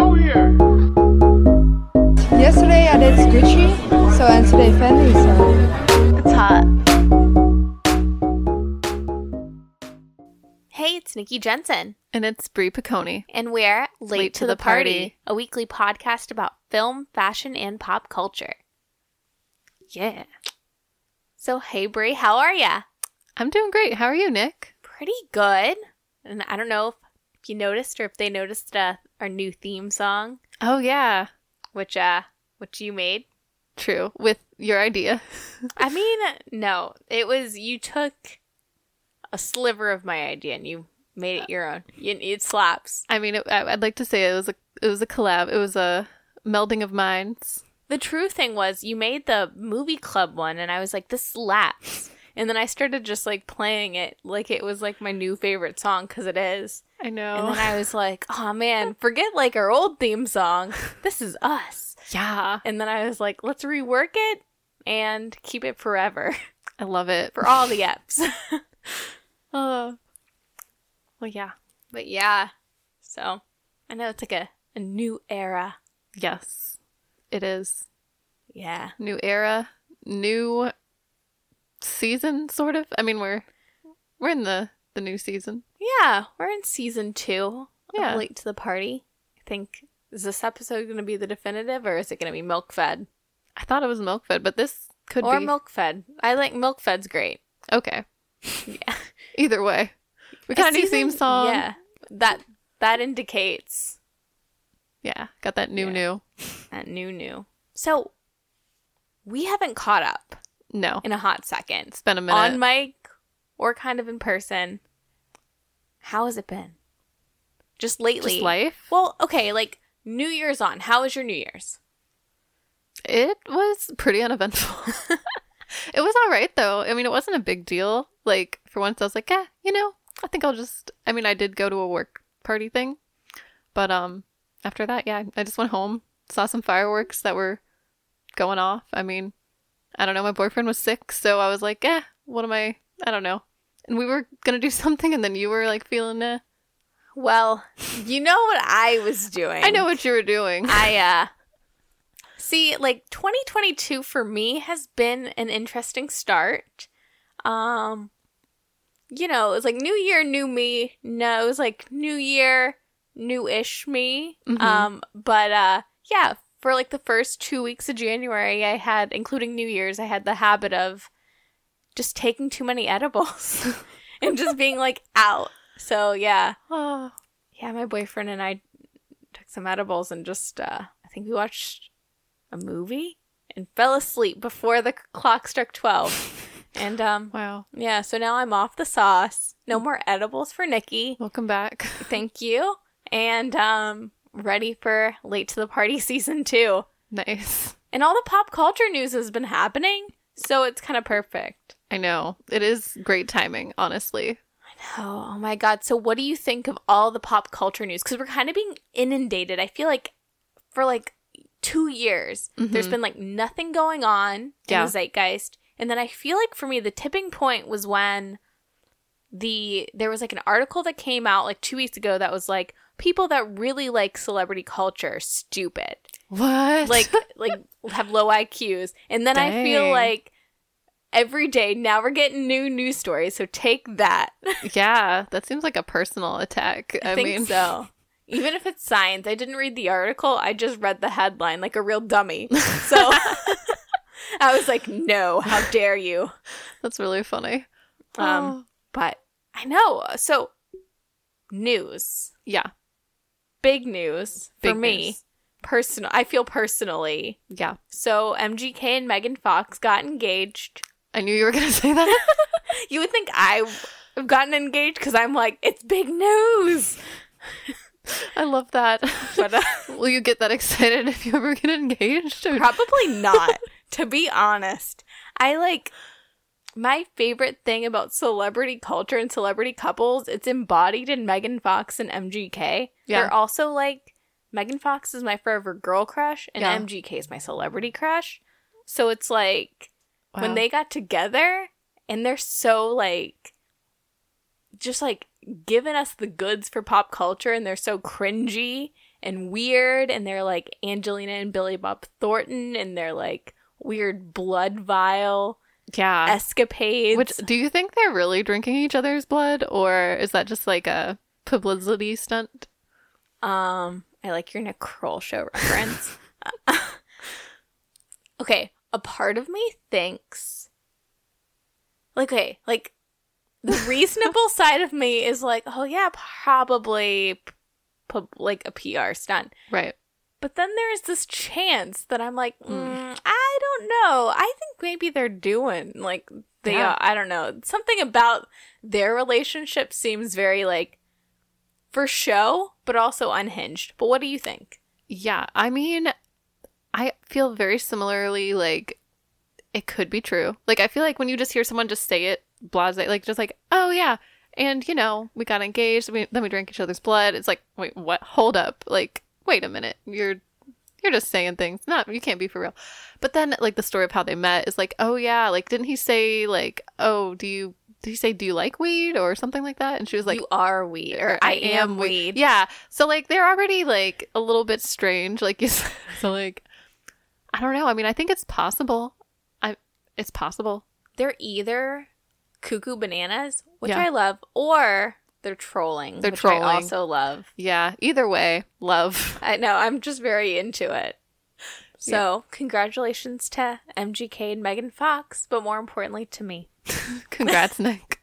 Oh, out here. Yesterday I did Gucci, so and today Fendi, so It's hot. Hey, it's Nikki Jensen, And it's Brie Piccone. and we're Late, to, the, party, a weekly podcast about film, fashion, and pop culture. Yeah. So, hey, Brie, how are ya? I'm doing great. How are you, Nick? Pretty good. And I don't know if you noticed or if they noticed uh, our new theme song, Oh yeah, which uh, which you made. true. With your idea. I mean, no, it was you took a sliver of my idea and you made it your own. You, it slaps. I mean, it, I'd like to say it was a it was a collab. It was a melding of minds. The true thing was you made the movie club one and I was like, this slaps. And then I started just like playing it like it was like my new favorite song because it is. I know. And then I was like, oh man, forget like our old theme song. This is us. yeah, And then I was like, let's rework it and keep it forever I love it. for all the eps. Oh. Well, yeah. but yeah, so I know it's like a, a new era. Yes, it is Yeah. new era, new season, sort of. I mean, we're we're in the the new season. Yeah, we're in season two Yeah. of Late to the Party. I think, is this episode going to be the definitive or is it going to be milk fed? I thought it was milk fed, but this could or be milk fed. I like milk fed's great. okay. Yeah. Either way, we got a new theme song. Yeah. That that indicates yeah. Got that new Yeah. new. that new new. So we haven't caught up No, in a hot second. it's been a minute. On mic or kind of in person. How has it been? Just lately. Just life. Well, okay, like New Year's on. How was your New Year's? It was pretty uneventful. it was all right though. I mean, it wasn't a big deal. Like for once, I was like, yeah, you know, I think I'll just. I mean, I did go to a work party thing, but um, after that, yeah, I just went home, saw some fireworks that were going off. I mean, I don't know. My boyfriend was sick, so I was like, "Yeah, what am I? I don't know. And we were gonna do something, and then you were like feeling eh. Well, you know what I was doing. I know what you were doing. I uh see like 2022 for me has been an interesting start. Um you know, it was like new year, new me. No, it was like new year, new-ish me. Mhm. Um but uh yeah, for like the first 2 weeks of January, I had including New Year's, I had the habit of just taking too many edibles and just being like out. So, yeah. Oh, Yeah, my boyfriend and I took some edibles and just uh I think we watched a movie and fell asleep before the clock struck 12. and um wow. yeah, so now I'm off the sauce. No more edibles for Nikki. Welcome back. Thank you. And um ready for late to the party season 2. nice. And all the pop culture news has been happening, so it's kind of perfect. I know. It is great timing, honestly. I know. oh my god. So what do you think of all the pop culture news? Because we're kind of being inundated. I feel like for like two years, there's Mhm. been like nothing going on in the zeitgeist. And then I feel like for me, the tipping point was when the there was like an article that came out like two weeks ago that was like people that really like celebrity culture stupid What? like like have low IQs. And then I feel like every day now we're getting new news stories. So take that. yeah, that seems like a personal attack. I, I, think mean, so. Even if it's science, I didn't read the article. I just read the headline like a real dummy. So I was like, "No, how dare you?" that's really funny. Um, but I know. So news, Oh, yeah, big news big for me. news. Personal. I feel personally. Yeah, So MGK and Megan Fox got engaged. I knew you were gonna say that. You would think I have gotten engaged because I'm like, it's big news. I love that. But uh, Will you get that excited if you ever get engaged? Probably not, to be honest. I like my favorite thing about celebrity culture and celebrity couples, it's embodied in Megan Fox and MGK. Yeah. They're also like Megan Fox is my forever girl crush and Yeah. MGK is my celebrity crush. So it's like when they got together and they're so like just like giving us the goods for pop culture and they're so cringy and weird and they're like Angelina and Billy Bob Thornton and they're like weird blood vial Yeah. escapades. Which do you think they're really drinking each other's blood, or is that just like a publicity stunt? Um, I like your Nick Kroll show reference. okay, a part of me thinks, like, okay, like the reasonable side of me is like, oh yeah, probably, pu- like a PR stunt. Right. But then there's this chance that I'm like, mm, I don't know. I think maybe they're doing like they Yeah. are. I don't know. Something about their relationship seems very like for show, but also unhinged. But what do you think? Yeah. I mean, I feel very similarly. Like, it could be true. Like, I feel like when you just hear someone just say it, blase, like just like, oh yeah, and you know, we got engaged. We, then we drank each other's blood. It's like, wait, what? Hold up. Like, wait a minute. You're you're just saying things. Not you can't be for real. But then like the story of how they met is like, oh yeah, like didn't he say like, oh, do you did he say do you like weed or something like that? And she was like, you are weed, or er, I, am weed. yeah. So like they're already like a little bit strange, like you said. So like I don't know. I mean, I think it's possible. I it's possible. They're either cuckoo bananas, which Yeah. I love, or they're trolling, They're which trolling. I also love. Yeah. Either way, love. I know. I'm just very into it. So, congratulations to MGK and Megan Fox, but more importantly to me. Congrats, Nick.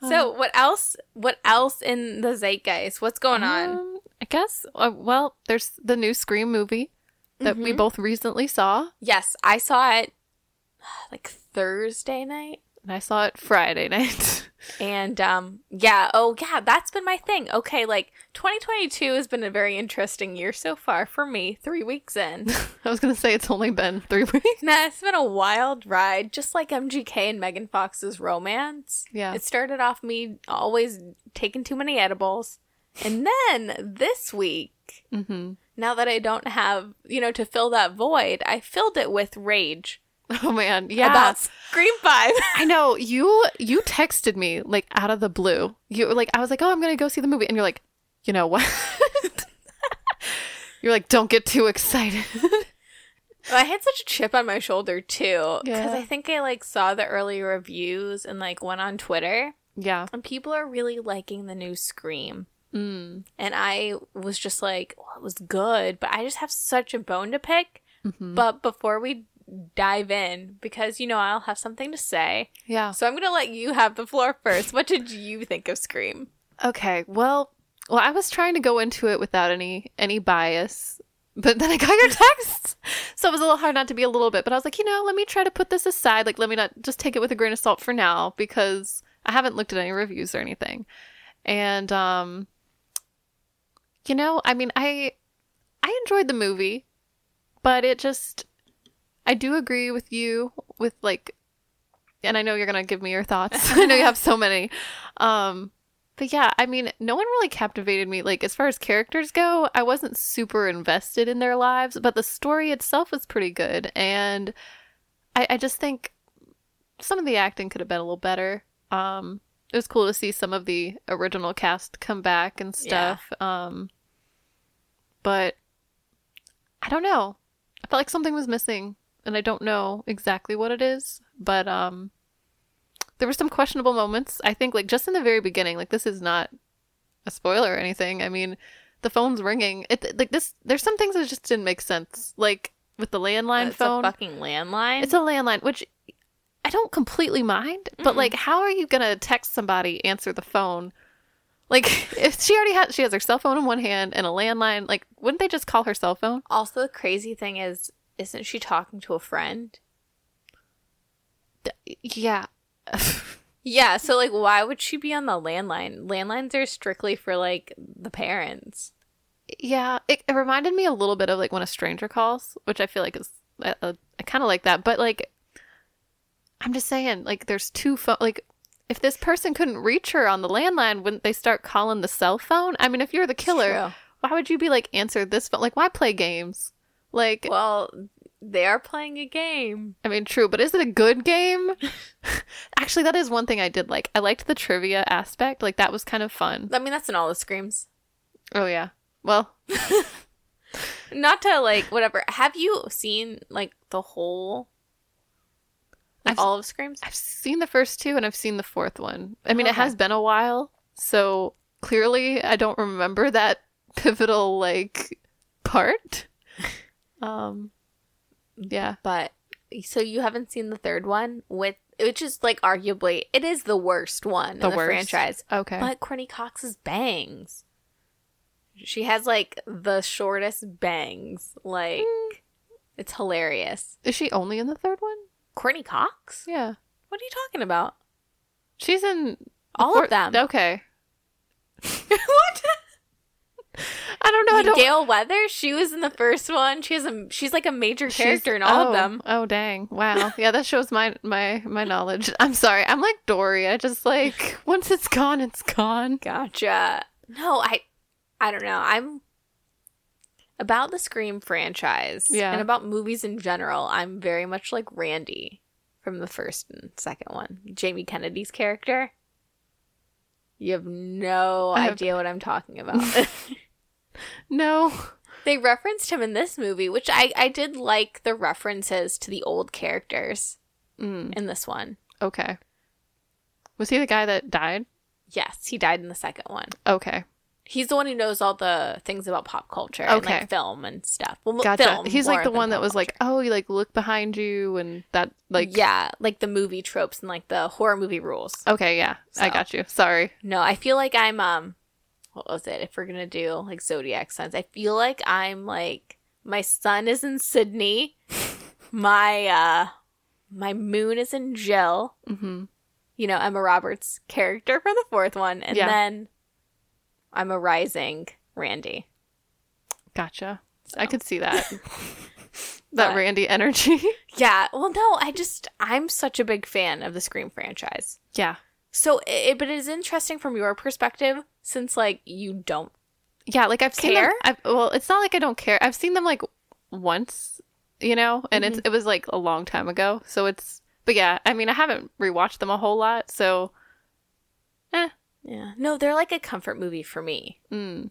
So, what else? What else in the zeitgeist? What's going on? Um, I guess. Uh, well, there's the new Scream movie that we both recently saw, Yes, I saw it like Thursday night. and I saw it Friday night. And um yeah, oh yeah, that's been my thing. Okay, like 2022 has been a very interesting year so far for me. 3 weeks in. I was gonna say it's only been three weeks. nah, it's been a wild ride, just like MGK and Megan Fox's romance. Yeah. It started off me always taking too many edibles. And then this week, Mm-hmm. Now that I don't have, you know, to fill that void, I filled it with rage Oh man, yeah. about Scream 5. I know you. You texted me like out of the blue. You like, I was like, oh, I'm gonna go see the movie, and you're like, you know what? you're like, don't get too excited. I had such a chip on my shoulder too because Yeah. I think I like saw the early reviews and like went on Twitter yeah. and people are really liking the new Scream. Mm. And I was just like, well, it was good, but I just have such a bone to pick. Mhm. But before we dive in, because you know I'll have something to say, Yeah. so I'm gonna let you have the floor first. What did you think of Scream? Okay. Well, well, I was trying to go into it without any any bias, but then I got your texts, so it was a little hard not to be a little bit. But I was like, you know, let me try to put this aside. Like, let me not just take it with a grain of salt for now because I haven't looked at any reviews or anything. And um, you know, I mean, I I enjoyed the movie, but it just I do agree with you with like, and I know you're gonna give me your thoughts. I know you have so many. Um, but yeah, I mean, no one really captivated me. Like, as far as characters go, I wasn't super invested in their lives, but the story itself was pretty good. And I, I just think some of the acting could have been a little better. Um, it was cool to see some of the original cast come back and stuff. Um, but I don't know. I felt like something was missing, and I don't know exactly what it is. But um, there were some questionable moments. I think, like just in the very beginning, like this is not a spoiler or anything. I mean, the phone's ringing. It like this. There's some things that just didn't make sense. Like with the landline it's phone, It's a fucking landline. it's a landline, which I don't completely mind. But like, how are you gonna text somebody, answer the phone? Like, if she already has, she has her cell phone in one hand and a landline. Like, wouldn't they just call her cell phone? also, the crazy thing is, isn't she talking to a friend? Yeah. Yeah, so like why would she be on the landline? Landlines are strictly for like the parents. Yeah, it, it reminded me a little bit of like when a stranger calls, which I feel like is uh, uh, I, I, I kind of like that. But like, I'm just saying, like, there's two phone. Like, if this person couldn't reach her on the landline, wouldn't they start calling the cell phone? I mean, if you're the killer, why would you be like answer this phone? Like, why play games? Like, Well, they are playing a game. I mean, true, but is it a good game? Actually, that is one thing I did like. I liked the trivia aspect. Like, that was kind of fun. I mean, that's in all the screams. Oh yeah, Well, Not to like whatever. Have you seen like the whole like, I've- all of Screams? I've seen the first two and I've seen the fourth one. I mean, it has been a while, so clearly I don't remember that pivotal like part. Um, yeah. But so you haven't seen the third one with which is like arguably it is the worst one The in the worst? franchise. Okay. But Courteney Cox's bangs. She has like the shortest bangs. Like Hmm. it's hilarious. Is she only in the third one? Courteney Cox? Yeah. What are you talking about? She's in All of them. Okay. what? I don't know. I don't. Gale Weathers, she was in the first one. She has a she's like a major She's- character in all oh, of them. Oh dang! Wow. Yeah, that shows my my my knowledge. I'm sorry. I'm like Dory. I just like once it's gone, it's gone. Gotcha. No, I I don't know. I'm about the Scream franchise Yeah. and about movies in general. I'm very much like Randy from the first and second one. Jamie Kennedy's character. You have no I have- idea what I'm talking about. No. they referenced him in this movie, which I I did like the references to the old characters Mm, in this one. okay. Was he the guy that died? Yes, he died in the second one. Okay. He's the one who knows all the things about pop culture and like film and stuff. Well, Gotcha. film He's like the one that was like, oh, you like look behind you and that like. yeah, like the movie tropes and like the horror movie rules. Okay. Yeah. I got you. Sorry. No, I feel like I'm um, what was it? If we're gonna do like zodiac signs, I feel like I'm like my sun is in Sydney, my uh, my moon is in Jill. Mm-hmm. You know Emma Roberts' character from the fourth one, and Yeah. then I'm a rising Randy. Gotcha. So. I could see that. that But- Randy energy. Yeah, well, no, I just I'm such a big fan of the Scream franchise. yeah. So, it, but it is interesting from your perspective, since like you don't. Yeah, like I've seen them. I've, well, it's not like I don't care. I've seen them like once, you know, and it's it was like a long time ago. So it's, but yeah, I mean, I haven't rewatched them a whole lot. So, eh, Yeah, no, they're like a comfort movie for me. mm,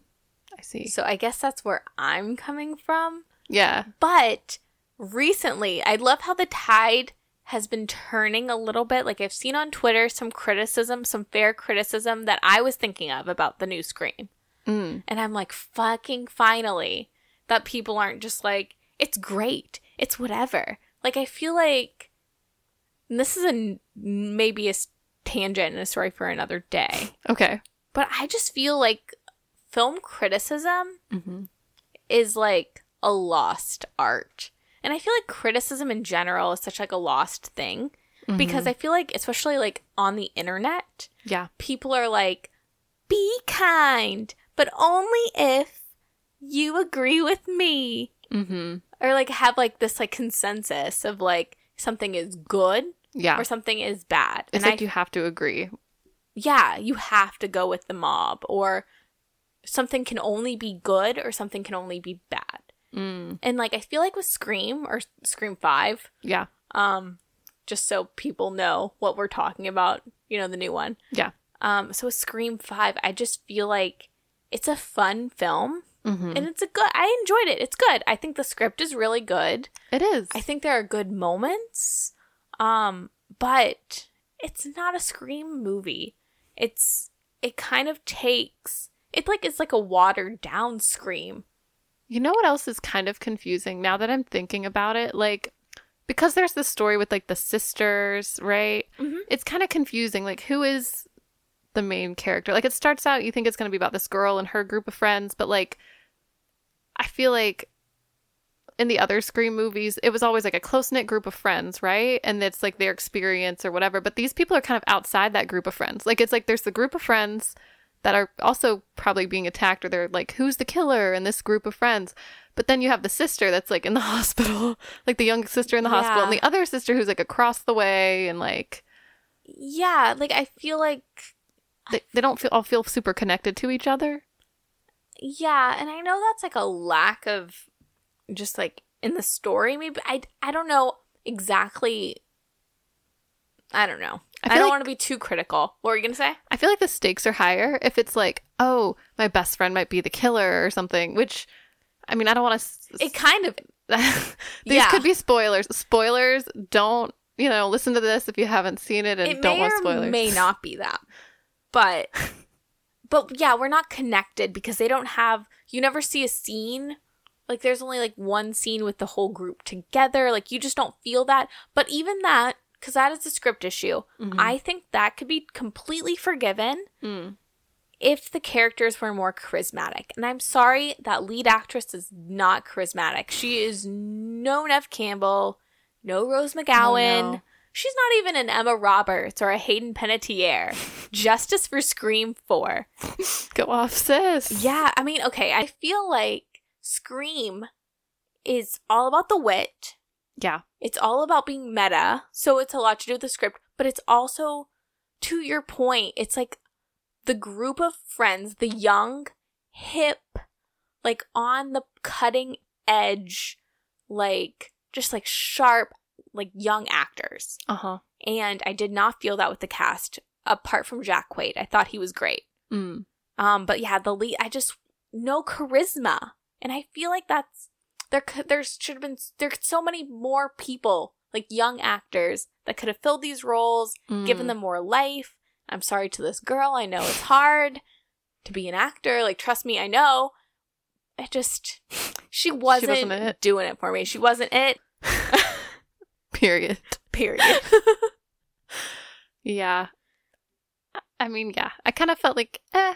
I see. So I guess that's where I'm coming from. Yeah, But recently, I love how the tide has been turning a little bit. Like I've seen on Twitter some criticism, some fair criticism that I was thinking of about the new Scream. mm, And I'm like, fucking finally, that people aren't just like, it's great, it's whatever. Like, I feel like this is a maybe a tangent and a story for another day, okay. but I just feel like film criticism Mm-hmm. is like a lost art. And I feel like criticism in general is such like a lost thing Mm-hmm. because I feel like especially like on the internet, Yeah, people are like, be kind, but only if you agree with me. mm-hmm. Or like have like this like consensus of like something is good yeah. or something is bad. It's and like I, you have to agree. yeah, you have to go with the mob or something can only be good or something can only be bad. Mm, And like I feel like with Scream or Scream 5, yeah, um just so people know what we're talking about, you know, the new one. yeah. Um, so with Scream Five, I just feel like it's a fun film Mm-hmm. and it's a good. I enjoyed it. It's good. I think the script is really good. It is. I think there are good moments, um, but it's not a Scream movie. It's it kind of takes it like it's like a watered down Scream. You know what else is kind of confusing now that I'm thinking about it? Like, because there's this story with like the sisters, right? Mhm. It's kind of confusing. Like, who is the main character? Like, it starts out, you think it's going to be about this girl and her group of friends, but like, I feel like in the other Scream movies, it was always like a close knit group of friends, right? And it's like their experience or whatever. But these people are kind of outside that group of friends. Like, it's like there's the group of friends that are also probably being attacked or they're like who's the killer in this group of friends but then you have the sister that's like in the hospital like the young sister in the hospital and the other sister who's like across the way and like Yeah, like I feel like they, they don't feel all feel super connected to each other Yeah, and I know that's like a lack of just like in the story maybe I I don't know exactly I don't know. I I, don't like- want to be too critical. What were you gonna say? I feel like the stakes are higher if it's like, oh, my best friend might be the killer or something. Which, I mean, I don't want to. It kind of These Yeah. could be spoilers. Spoilers. Don't you know? Listen to this if you haven't seen it and it don't want spoilers. may not be that, but but yeah, we're not connected because they don't have. You never see a scene. Like there's only like one scene with the whole group together. Like you just don't feel that. But even that, because that is a script issue, Mhm. I think that could be completely forgiven Mm. if the characters were more charismatic. And I'm sorry that lead actress is not charismatic. She is no Neve Campbell, no Rose McGowan. Oh, no. She's not even an Emma Roberts or a Hayden Panettiere. Justice for Scream 4. Go off, sis. Yeah, I mean, okay, I feel like Scream is all about the wit. Yeah. It's all about being meta, so it's a lot to do with the script, but it's also to your point, it's like the group of friends, the young, hip, like on the cutting edge, like just like sharp, like young actors. Uh huh. And I did not feel that with the cast apart from Jack Quaid. I thought he was great. Mm. Um, but yeah, the lead, I just no charisma, and I feel like that's there. could There should have been there's so many more people, like young actors, that could have filled these roles, given Mm. them more life. I'm sorry to this girl. I know it's hard to be an actor. Like, trust me, I know. It just she wasn't, wasn't it. doing it for me. She wasn't it. Period. Period. Yeah. I- I mean, yeah. I kind of felt like, eh.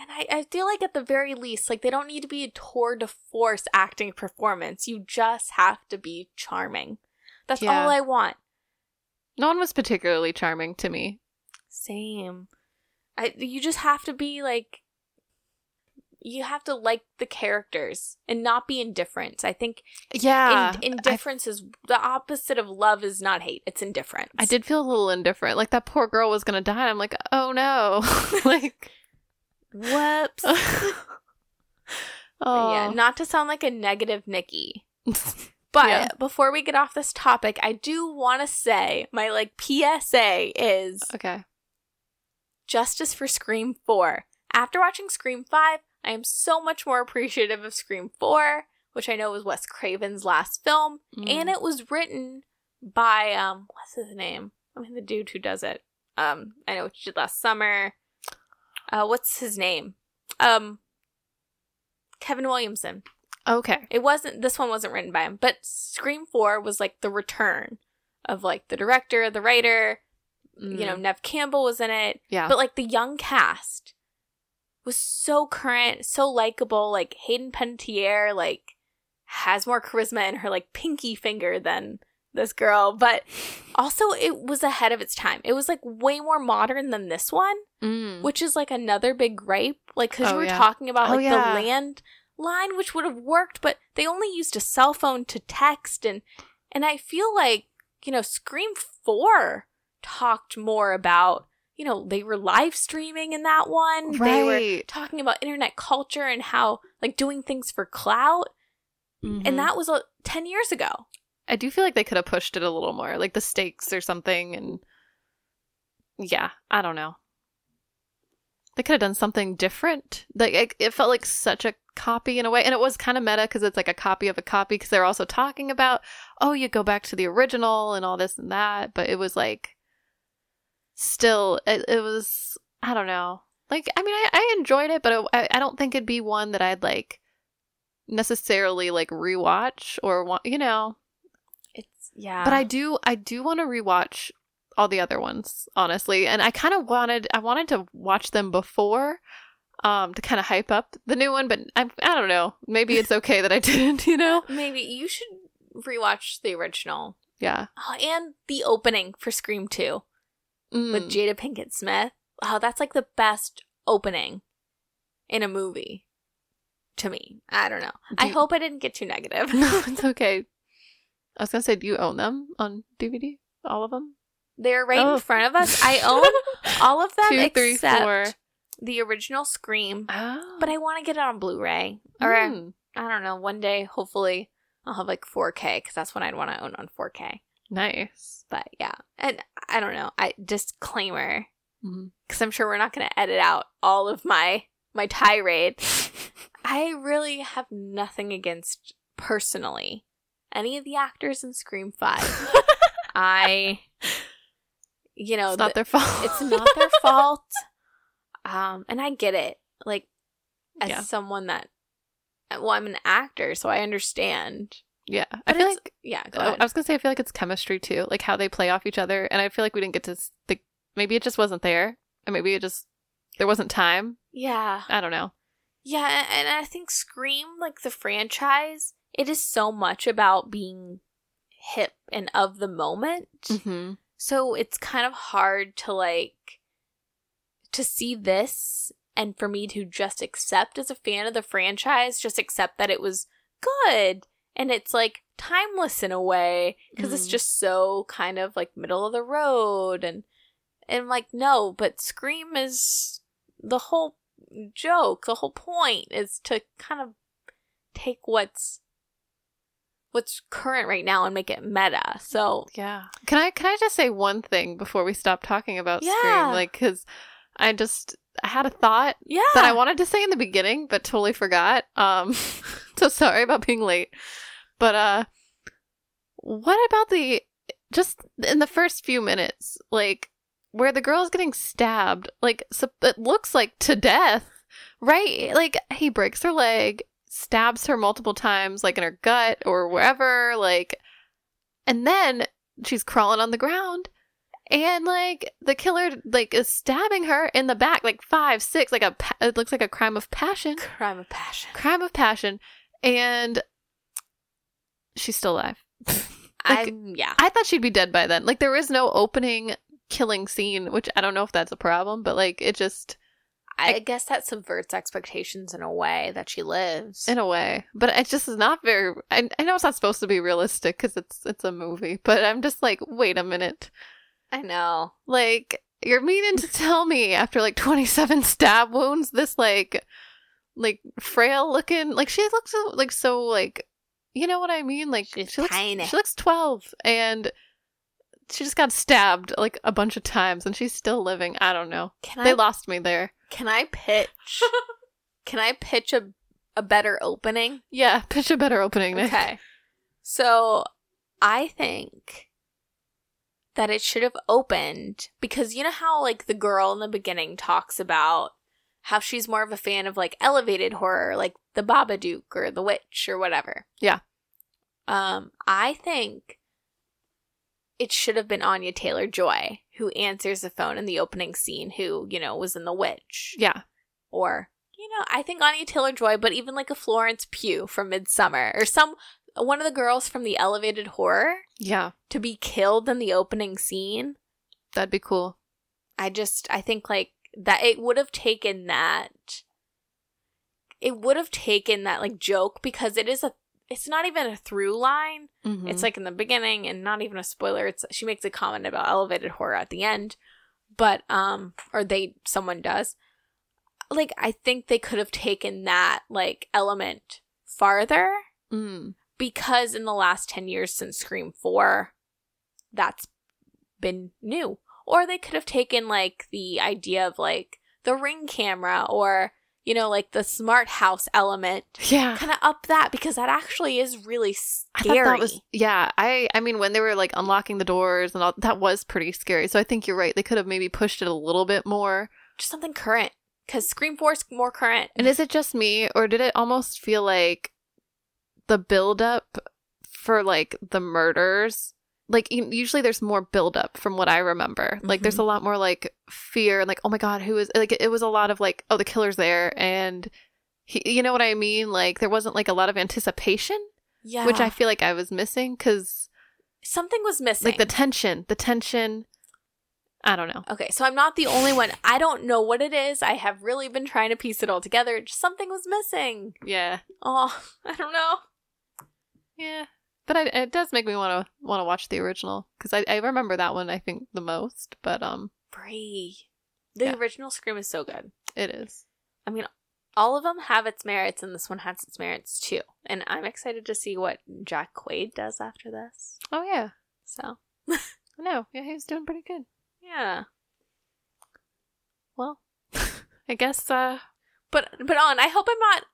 And I, I feel like at the very least, like they don't need to be a tour de force acting performance. You just have to be charming. That's Yeah. all I want. No one was particularly charming to me. Same. I you just have to be like you have to like the characters and not be indifferent. I think Yeah. in, indifference is the opposite of love is not hate. It's indifference. I did feel a little indifferent. Like that poor girl was gonna die. I'm like, oh no. like, Whoops. oh Yeah, not to sound like a negative Nikki. But Yeah. before we get off this topic, I do want to say my like PSA is okay. Justice for Scream 4. After watching Scream 5, I am so much more appreciative of Scream 4, which I know was Wes Craven's last film, Mm. and it was written by um what's his name? I mean the dude who does it. Um I know what you did last summer. Uh what's his name? Um Kevin Williamson. Okay. It wasn't this one wasn't written by him, but Scream 4 was like the return of like the director, the writer, you know, Mm. Neve Campbell was in it. Yeah. But like the young cast was so current, so likable. Like Hayden Panettiere, like has more charisma in her like pinky finger than this girl. But also, it was ahead of its time. It was like way more modern than this one, Mm. which is like another big gripe. Like because Oh, you were yeah. talking about Oh, like yeah. the land line, which would have worked, but they only used a cell phone to text and and I feel like you know Scream Four talked more about you know they were live streaming in that one. They were talking about internet culture and how like doing things for clout, Mhm. and that was uh, ten years ago. I do feel like they could have pushed it a little more, like the stakes or something. And yeah, I don't know. They could have done something different. Like it, it felt like such a copy in a way, and it was kind of meta because it's like a copy of a copy. Because they're also talking about, oh, you go back to the original and all this and that. But it was like, still, it, it was. I don't know. Like, I mean, I, I enjoyed it, but it, I, I don't think it'd be one that I'd like necessarily like rewatch or want. You know, yeah, but I do I do want to rewatch all the other ones, honestly. And I kind of wanted I wanted to watch them before um to kind of hype up the new one, but I I don't know. Maybe it's okay that I didn't, you know. maybe you should rewatch the original Yeah. oh, and the opening for Scream Two. Mm. with Jada Pinkett Smith. Oh, that's like the best opening in a movie to me. I don't know. Do I you- hope I didn't get too negative. no, it's okay. I was to say do you own them on DVD? All of them? They're right Oh. in front of us. I own all of them Two, three, except four. the original Scream, Oh. but I want to get it on Blu-ray. Or Mm, I don't know. One day, hopefully, I'll have like 4K because that's what I'd want to own on 4K. nice. But yeah, and I don't know. I disclaimer because I'm sure we're not going to edit out all of my my tirade. I really have nothing against personally any of the actors in Scream Five. I, you know, it's not the- their fault. it's not their fault. Um, and I get it. Like, as Yeah. someone that, well, I'm an actor, so I understand. yeah. I feel like yeah, go I ahead. I was gonna say I feel like it's chemistry too, like how they play off each other, and I feel like we didn't get to the maybe it just wasn't there, and maybe it just there wasn't time. yeah, I don't know. yeah, and I think Scream, like the franchise, it is so much about being hip and of the moment. Mm-hmm. So it's kind of hard to like to see this and for me to just accept as a fan of the franchise, just accept that it was good and it's like timeless in a way because it's Mhm. just so kind of like middle of the road and and like no, but Scream is the whole joke, the whole point is to kind of take what's what's current right now and make it meta. So Yeah. Can I can I just say one thing before we stop talking about Yeah. Scream? Like, because I just I had a thought yeah. that I wanted to say in the beginning, but totally forgot. Um, so sorry about being late. But uh, what about the just in the first few minutes, like where the girl is getting stabbed? Like, so it looks like to death, right? Like he breaks her leg, stabs her multiple times, like in her gut or wherever, like, and then she's crawling on the ground and like the killer like is stabbing her in the back like five six like a pa- it looks like a crime of passion crime of passion. crime of passion and she's still alive Like, I'm yeah. i thought she'd be dead by then like there is no opening killing scene which i don't know if that's a problem but like it just I guess that subverts expectations in a way that she lives. in a way but it just is not very i, I know it's not supposed to be realistic because it's it's a movie but i'm just like wait a minute I know. Like, you're meaning to tell me after like 27 stab wounds, this like, like frail looking, like she looks so, like so like, you know what I mean? Like She's she looks, tiny. she looks 12 and she just got stabbed like a bunch of times and she's still living. I don't know. Can They I lost me there. can I pitch? can I pitch a a better opening? Yeah, pitch a better opening. Nick. Okay. So I think that it should have opened because you know how like the girl in the beginning talks about how she's more of a fan of like elevated horror, like the Babadook or the Witch or whatever. Yeah. Um, I think it should have been Anya Taylor Joy who answers the phone in the opening scene, who you know was in the Witch Yeah. or you know, I think Anya Taylor Joy, but even like a Florence Pugh from Midsommar or some one of the girls from the Elevated Horror Yeah. to be killed in the opening scene. That'd be cool. I just I think like that it would have taken that it would have taken that like joke because it is a it's not even a through line. Mhm. It's like in the beginning and not even a spoiler. It's she makes a comment about elevated horror at the end. But um or they someone does. Like I think they could have taken that like element farther Mm. because in the last 10 years since Scream 4 that's been new. Or they could have taken like the idea of like the ring camera or you know like the smart house element Yeah. kind of up that because that actually is really scary. that was yeah. I I mean when they were like unlocking the doors and all that was pretty scary. So I think you're right. They could have maybe pushed it a little bit more. just something current because Scream Four is more current. And is it just me or did it almost feel like the build up for like the murders? Like usually there's more buildup from what I remember. Like there's mm-hmm. a lot more like fear and like oh my god, who is like it was a lot of like oh the killer's there and he, you know what I mean? Like there wasn't like a lot of anticipation, yeah, which I feel like I was missing cuz something was missing. like the tension the tension i don't know okay, so I'm not the only one. I don't know what it is. I have really been trying to piece it all together. Just something was missing. yeah Oh, I don't know. yeah but I, it does make me want to want to watch the original because I, I remember that one i think the most but um Free. The Yeah. original Scream is so good. it is I mean, all of them have its merits, and this one has its merits too. And I'm excited to see what Jack Quaid does after this. oh yeah So No, yeah, he was doing pretty good. Yeah. Well, I guess uh But but on, I hope I'm not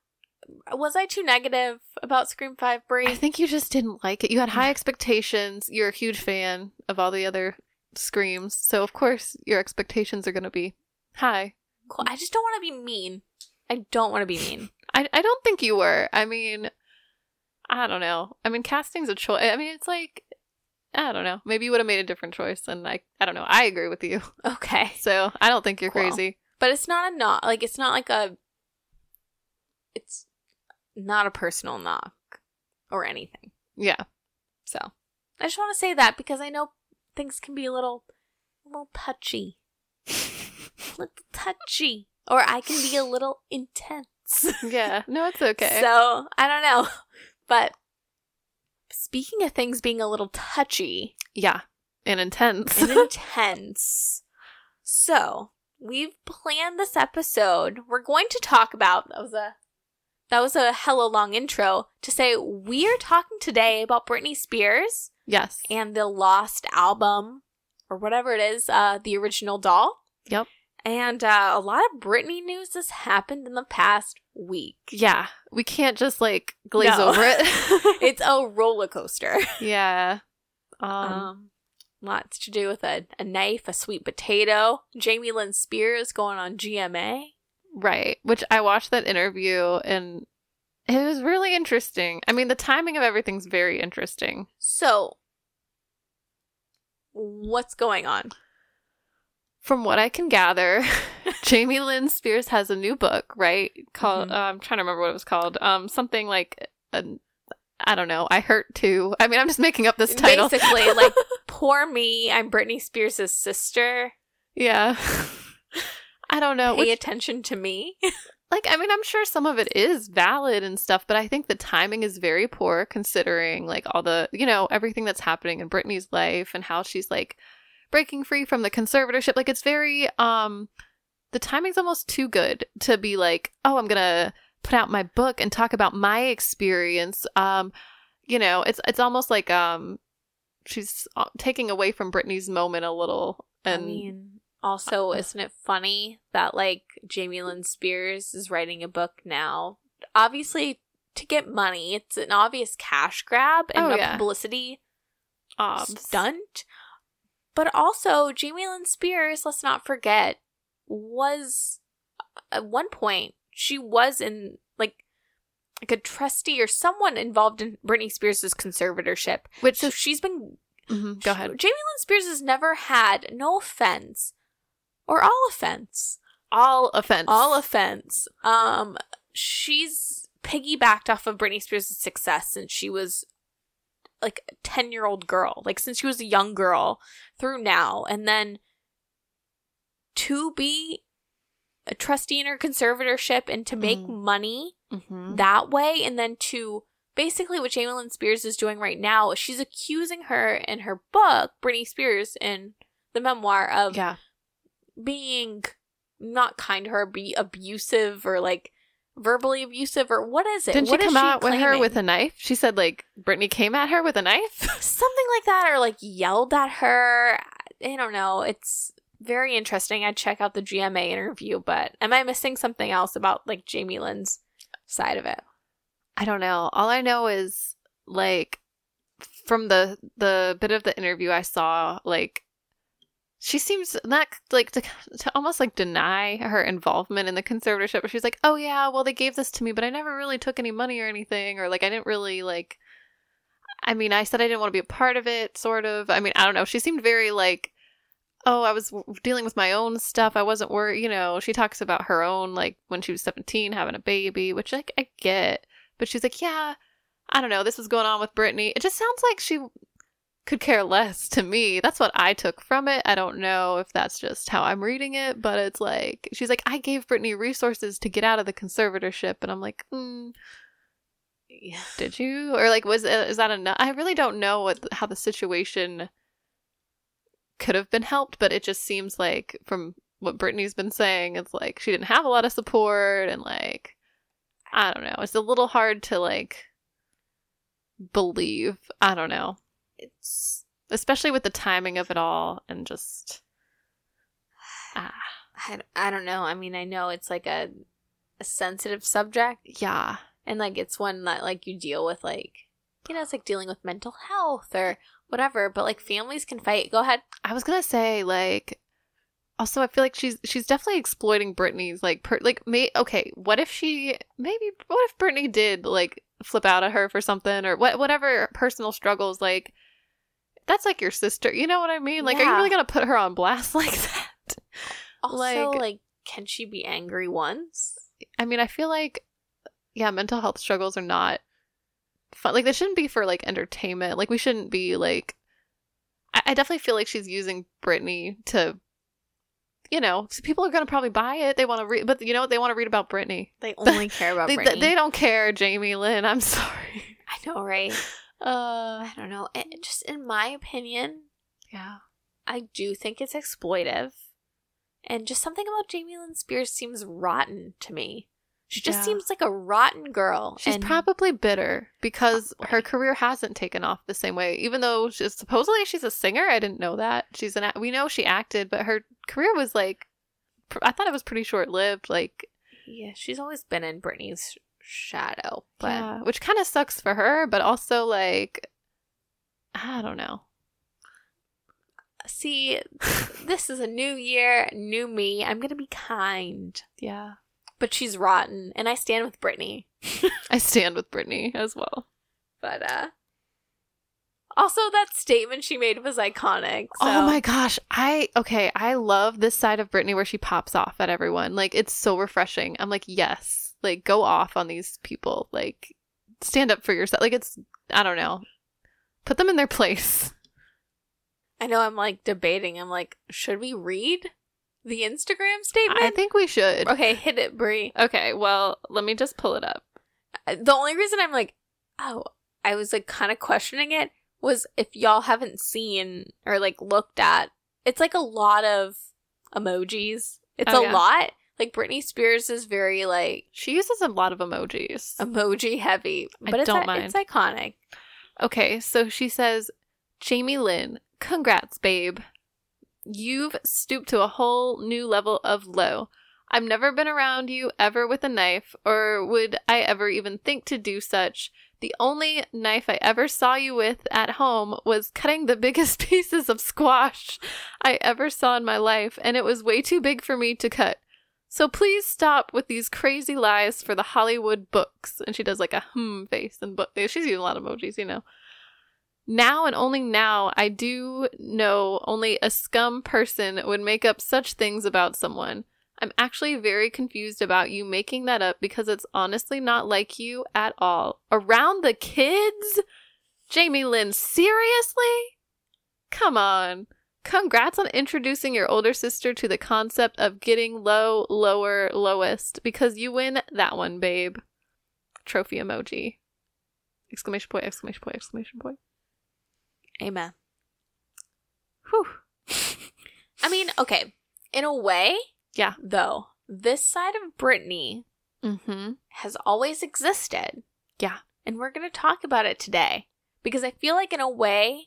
was I too negative about Scream 5 Brie? I think you just didn't like it. You had high expectations. You're a huge fan of all the other screams, so of course your expectations are going to be high. Cool. I just don't want to be mean. I don't want to be mean. I I don't think you were. I mean, I don't know. I mean, casting's a choice. I mean, it's like I don't know. Maybe you would have made a different choice, and I I don't know. I agree with you. Okay. So I don't think you're Cool. crazy. But it's not a not Like it's not like a. It's not a personal knock or anything. Yeah. So I just want to say that because I know things can be a little, a little touchy, a little touchy, or I can be a little intense. Yeah. No, it's okay. So I don't know, but speaking of things being a little touchy, yeah. And intense. and intense. So we've planned this episode. We're going to talk about that was a that was a hella long intro to say we are talking today about Britney Spears yes. and the lost album or whatever it is, uh, the original doll. Yep. And uh, a lot of Britney news has happened in the past week. Yeah. We can't just like glaze No. over it. it's a roller coaster. yeah. Um, Um, lots to do with a, a knife, a sweet potato. Jamie Lynn Spears going on GMA. Right. Which I watched that interview and it was really interesting. I mean, the timing of everything's very interesting. So, what's going on? From what I can gather, Jamie Lynn Spears has a new book, right? Called Mhm. uh, I'm trying to remember what it was called. Um something like a, I don't know. I hurt too. I mean, I'm just making up this title. Basically, like, poor me, I'm Britney Spears' sister. yeah. I don't know. Pay Which, attention to me. like I mean, I'm sure some of it is valid and stuff, but I think the timing is very poor considering like all the, you know, everything that's happening in Britney's life and how she's like breaking free from the conservatorship. Like it's very um the timing's almost too good to be like, "Oh, I'm going to put out my book and talk about my experience." Um you know, it's it's almost like um she's uh, taking away from Britney's moment a little and I mean, also, isn't it funny that like Jamie Lynn Spears is writing a book now? Obviously, to get money, it's an obvious cash grab and Oh, a yeah. publicity obs. stunt. But also, Jamie Lynn Spears, let's not forget, was at one point she was in like like a trustee or someone involved in Britney Spears' conservatorship. Which So she's been Mhm, go ahead. Jamie Lynn Spears has never had no offense or all offense. All offense. All offense. Um she's piggybacked off of Britney Spears' success since she was like a 10 year old girl, like since she was a young girl through now. And then to be a trustee in her conservatorship and to make Mhm. money Mhm. that way and then to basically what Jamie Lynn Spears is doing right now she's accusing her in her book, Britney Spears in the memoir of Yeah. Being not kind to her, be abusive or like verbally abusive or what is it? Didn't What she come out with her with a knife? She said like Britney came at her with a knife. something like that or like yelled at her. I don't know. It's very interesting. I'd check out the GMA interview, but am I missing something else about like Jamie Lynn's side of it? I don't know. All I know is like from the the bit of the interview I saw, like she seems not like to, to almost like deny her involvement in the conservatorship. She's like, "Oh yeah, well they gave this to me, but I never really took any money or anything, or like I didn't really like." I mean, I said I didn't want to be a part of it, sort of. I mean, I don't know. She seemed very like, "Oh, I was dealing with my own stuff. I wasn't worried." You know, she talks about her own like when she was seventeen having a baby, which like I get. But she's like, yeah, I don't know. This was going on with Britney. It just sounds like she could care less to me. That's what I took from it. I don't know if that's just how I'm reading it, but it's like, she's like, I gave Britney resources to get out of the conservatorship. And I'm like, mm, Yeah. did you? Or like, was is that enough? I really don't know what how the situation could have been helped, but it just seems like from what Britney's been saying, it's like she didn't have a lot of support and like I don't know. It's a little hard to like believe. I don't know. It's especially with the timing of it all and just ah, I, I don't know. I mean, I know it's like a a sensitive subject yeah. and like it's one that like you deal with like you know, it's like dealing with mental health or whatever, but like families can fight. Go ahead. I was gonna say like also I feel like she's she's definitely exploiting Britney's like per, like may okay what if she maybe what if Britney did like flip out at her for something or what whatever personal struggles like that's like your sister you know what I mean like are you really gonna put her on blast like that Also, Like- like, can she be angry once? I mean I feel like yeah mental health struggles are not fun like they shouldn't be for like entertainment like we shouldn't be like I, I definitely feel like she's using Britney to you know so people are gonna probably buy it they want to read but you know what they want to read about Britney They only care about they, Britney. they don't care Jamie Lynn I'm sorry I know, right? Uh I don't know. It, just in my opinion, yeah I do think it's exploitive. And just something about Jamie Lynn Spears seems rotten to me. She just Yeah. seems like a rotten girl. She's probably bitter because Probably. her career hasn't taken off the same way. Even though she's supposedly she's a singer, I didn't know that she's an. a- We know she acted, but her career was like, pr- I thought it was pretty short lived. Like, yeah, she's always been in Britney's shadow. But yeah, which kind of sucks for her, but also like, I don't know. see, this is a new year, new me. I'm gonna be kind. Yeah, But she's rotten, and I stand with Britney. I stand with Britney as well. But uh also that statement she made was iconic. So. Oh my gosh, I okay, I love this side of Britney where she pops off at everyone. Like it's so refreshing. I'm like, yes, like go off on these people. Like stand up for yourself. Like it's I don't know. Put them in their place. I know I'm like debating. I'm like, should we read the Instagram statement? I think we should. okay, hit it, Brie. Okay, well, let me just pull it up. Uh, the only reason I'm like, oh, I was like kind of questioning it was if y'all haven't seen or like looked at. It's like a lot of emojis. It's Oh, a yeah. lot. Like Britney Spears is very like She uses a lot of emojis. emoji heavy, I but it's don't mind. it's iconic. Okay, so she says, Jamie Lynn, congrats, babe. You've stooped to a whole new level of low. I've never been around you ever with a knife, or would I ever even think to do such. The only knife I ever saw you with at home was cutting the biggest pieces of squash I ever saw in my life, and it was way too big for me to cut. So please stop with these crazy lies for the Hollywood books. And she does like a hmm face and book. She's using a lot of emojis, you know. Now and only now, I do know only a scum person would make up such things about someone. I'm actually very confused about you making that up because it's honestly not like you at all. Around the kids? Jamie Lynn, seriously? Come on. Congrats on introducing your older sister to the concept of getting low, lower, lowest because you win that one, babe. Trophy emoji. Exclamation point, exclamation point, exclamation point. Amen. Whew. I mean, okay, in a way, Yeah. Though this side of Britney Mm-hmm. has always existed. Yeah. And we're going to talk about it today because I feel like, in a way,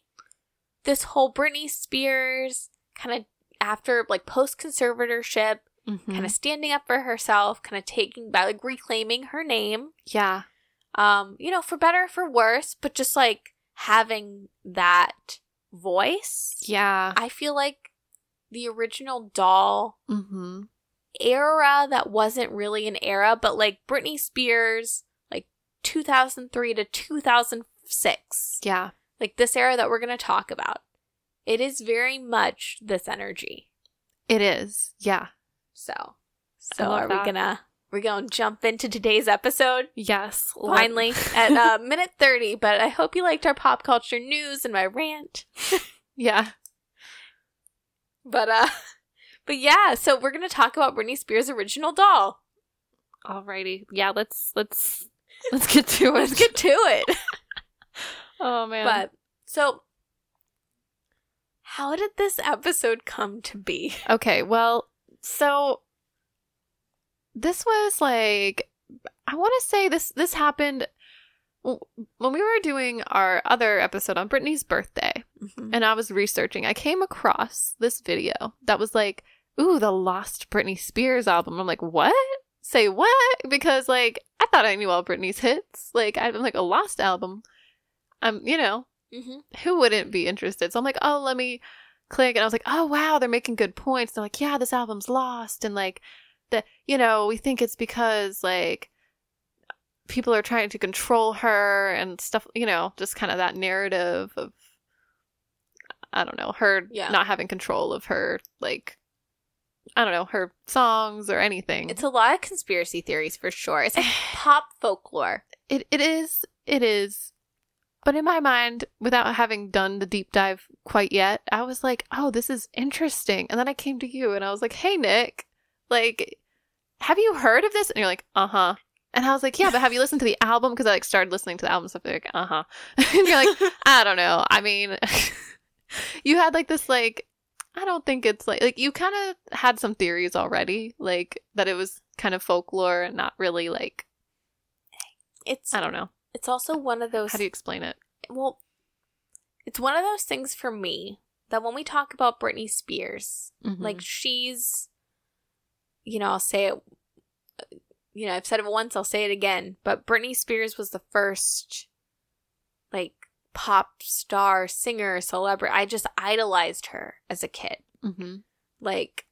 this whole Britney Spears kind of after like post conservatorship, Mm-hmm. kind of standing up for herself, kind of taking back, like reclaiming her name, Yeah. um, you know, for better, or for worse, but just like having that voice. Yeah. I feel like the original doll Mm-hmm. era that wasn't really an era, but like Britney Spears, like 2003 to 2006, Yeah. Like this era that we're going to talk about. It is very much this energy. It is. Yeah. So, so are we gonna we're gonna jump into today's episode Yes. finally at uh, minute 30 but i hope you liked our pop culture news and my rant Yeah. but uh but yeah so we're gonna talk about britney spears original doll Alrighty. Yeah. Let's let's let's get to it. let's get to it Oh man. But so how did this episode come to be? Okay, well, so this was like I want to say this this happened when we were doing our other episode on Britney's birthday. Mhm. and I was researching, I came across this video that was like, "Ooh, the Lost Britney Spears album." I'm like, "What? Say what?" Because like I thought I knew all Britney's hits. Like I'm like a Lost album. I'm, you know, Mhm. who wouldn't be interested? So I'm like, "Oh, let me click." And I was like, "Oh, wow, they're making good points." They're like, "Yeah, this album's lost." And like the, you know, we think it's because like people are trying to control her and stuff, you know, just kind of that narrative of I don't know, her Yeah. not having control of her like I don't know, her songs or anything. It's a lot of conspiracy theories for sure. It's like pop folklore. it it is it is but in my mind without having done the deep dive quite yet, I was like, "Oh, this is interesting." And then I came to you and I was like, "Hey, Nick, like have you heard of this?" And you're like, "Uh-huh." And I was like, "Yeah, but have you listened to the album?" Because I like started listening to the album stuff. They're like, "Uh-huh." and you're like, I don't know. I mean, you had like this like I don't think it's like like you kind of had some theories already, like that it was kind of folklore and not really like It's I don't know. It's also one of those How do you explain it? well it's one of those things for me that when we talk about Britney Spears, Mhm. like she's you know, I'll say it you know, I've said it once, I'll say it again, but Britney Spears was the first like pop star, singer, celebrity. I just idolized her as a kid. Mhm. like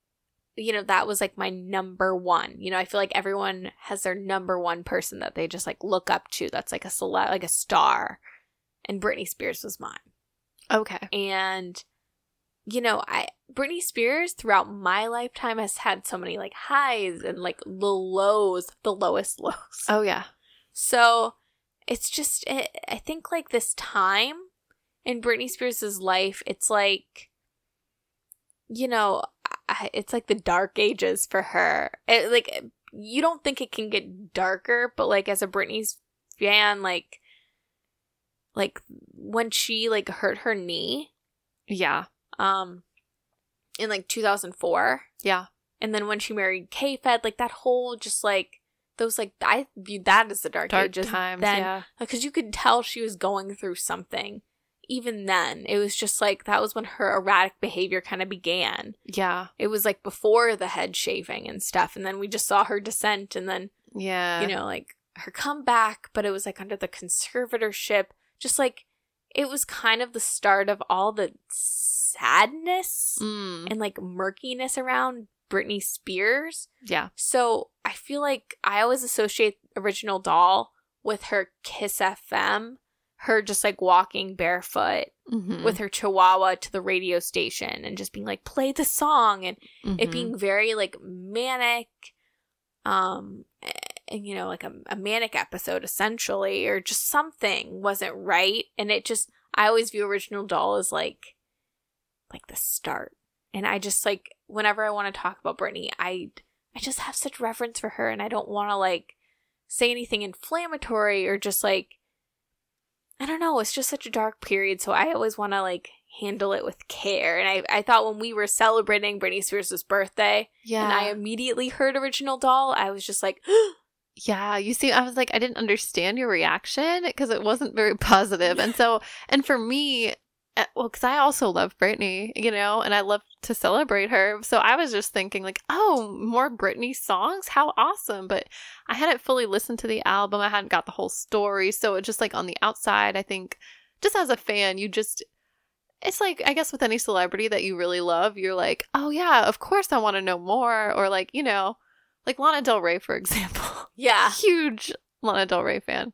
you know that was like my number one you know i feel like everyone has their number one person that they just like look up to that's like a cele- like a star and britney spears was mine Okay. and you know i britney spears throughout my lifetime has had so many like highs and like the lows the lowest lows Oh yeah. so it's just it, I think like this time in Britney Spears' life, it's like you know, it's like the dark ages for her. It, like you don't think it can get darker, but like as a Britney's fan, like like when she like hurt her knee, Yeah. um, in like 2004, Yeah. and then when she married K-Fed, like that whole just like those like I viewed that as the dark, Dark ages. times. Then yeah. because you could tell she was going through something. Even then, it was just like that was when her erratic behavior kind of began. Yeah. It was like before the head shaving and stuff, and then we just saw her descent, and then Yeah. you know like her comeback, but it was like under the conservatorship. Just like it was kind of the start of all the sadness Mm. and like murkiness around Britney Spears. Yeah. So I feel like I always associate Original Doll with her Kiss FM, her just like walking barefoot Mhm. with her chihuahua to the radio station and just being like, play the song and it Mhm. being very like manic, um, and you know, like a, a manic episode essentially, or just something wasn't right. And it just, I always view Original Doll as like, like the start. And I just like, whenever I want to talk about Britney, I, I just have such reverence for her and I don't want to like say anything inflammatory or just like, I don't know, it's just such a dark period. So I always want to like handle it with care. And I, I thought when we were celebrating Britney Spears' birthday yeah. and I immediately heard Original Doll, I was just like, Yeah, you see, I was like, I didn't understand your reaction because it wasn't very positive. And so, and for me, Uh, well, because I also love Britney, you know, and I love to celebrate her. So I was just thinking, like, oh, more Britney songs? How awesome. But I hadn't fully listened to the album, I hadn't got the whole story. So it just like on the outside, I think, just as a fan, you just, it's like, I guess with any celebrity that you really love, you're like, oh, yeah, of course I want to know more. Or like, you know, like Lana Del Rey, for example yeah. huge Lana Del Rey fan.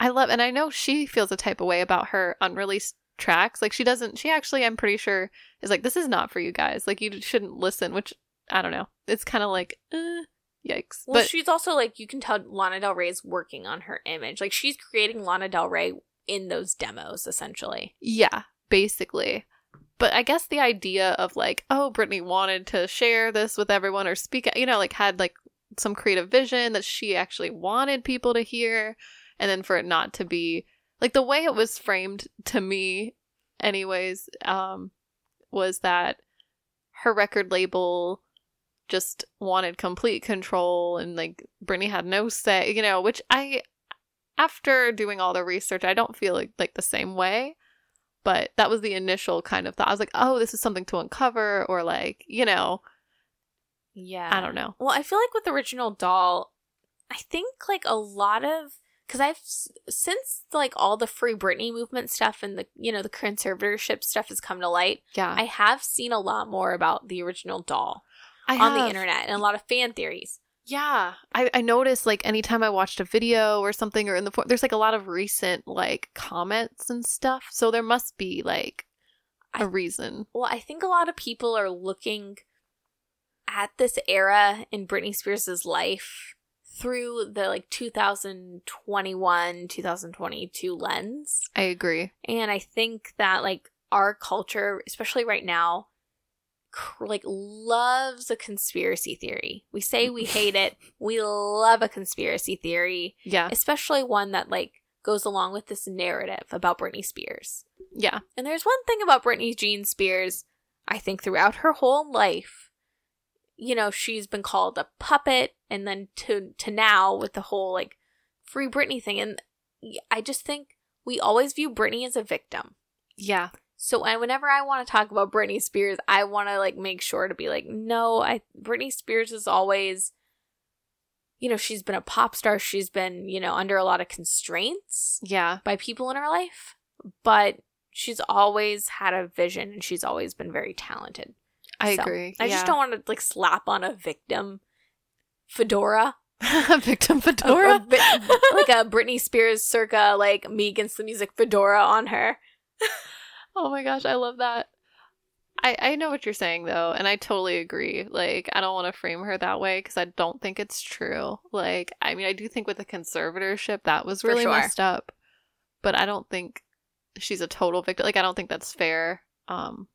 I love, and I know she feels a type of way about her unreleased tracks. Like she doesn't, she actually, I'm pretty sure, is like, this is not for you guys. Like you shouldn't listen. Which I don't know. It's kind of like, uh, yikes. Well, but she's also like, you can tell Lana Del Rey is working on her image. Like, she's creating Lana Del Rey in those demos, essentially. yeah, basically. But I guess the idea of like, oh, Britney wanted to share this with everyone or speak, you know, like had like some creative vision that she actually wanted people to hear, and then for it not to be like the way it was framed to me, anyways, um, was that her record label just wanted complete control and like Britney had no say, you know, which I after doing all the research, I don't feel like, like the same way. but that was the initial kind of thought. I was like, oh, this is something to uncover, or like, you know, Yeah. I don't know. Well, I feel like with original doll, I think like a lot of because I've since like all the free Britney movement stuff and the you know the conservatorship stuff has come to light. Yeah, I have seen a lot more about the original doll I on the internet and a lot of fan theories. Yeah, I, I noticed like anytime I watched a video or something or in the for- there's like a lot of recent like comments and stuff. So there must be like a I- reason. Well, I think a lot of people are looking at this era in Britney Spears' life through the like 2021 2022 lens. I agree. And I think that like our culture, especially right now, cr- like loves a conspiracy theory. We say we hate it. We love a conspiracy theory, Yeah, especially one that like goes along with this narrative about Britney Spears. yeah, And there's one thing about Britney Jean Spears, I think throughout her whole life, you know, she's been called a puppet and then to to now with the whole like free Britney thing and I just think we always view Britney as a victim. yeah. So I, whenever I want to talk about Britney Spears, I want to like make sure to be like, no, I Britney Spears is always, you know, she's been a pop star. She's been, you know, under a lot of constraints Yeah, by people in her life, but she's always had a vision and she's always been very talented. I So, agree. I just don't want to like slap on a victim fedora, a victim fedora. a vi- like a Britney Spears circa like me against the music fedora on her. Oh my gosh, I love that. I I know what you're saying though, and I totally agree. Like, I don't want to frame her that way because I don't think it's true. Like, I mean, I do think with the conservatorship that was really sure. messed up, but I don't think she's a total victim. Like, I don't think that's fair. Um,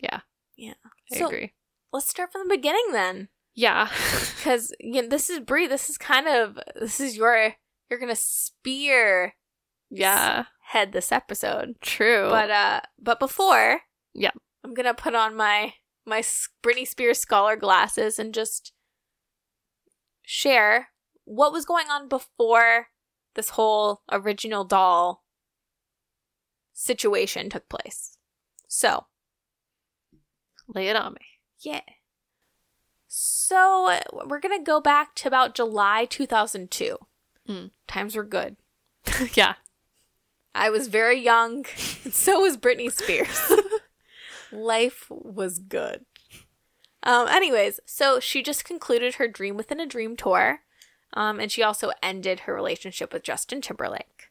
yeah, Yeah. I So- agree. Let's start from the beginning then, Yeah, because you know, this is Brie. This is kind of this is your you're gonna spear yeah, head this episode. true. But uh, but before, Yeah. I'm gonna put on my my Britney Spears scholar glasses and just share what was going on before this whole original doll situation took place. So, lay it on me. yeah. So, we're going to go back to about July 2002. Mm. Times were good. yeah, I was very young, and so was Britney Spears. Life was good. Um, anyways, so she just concluded her Dream Within a Dream tour, um, and she also ended her relationship with Justin Timberlake.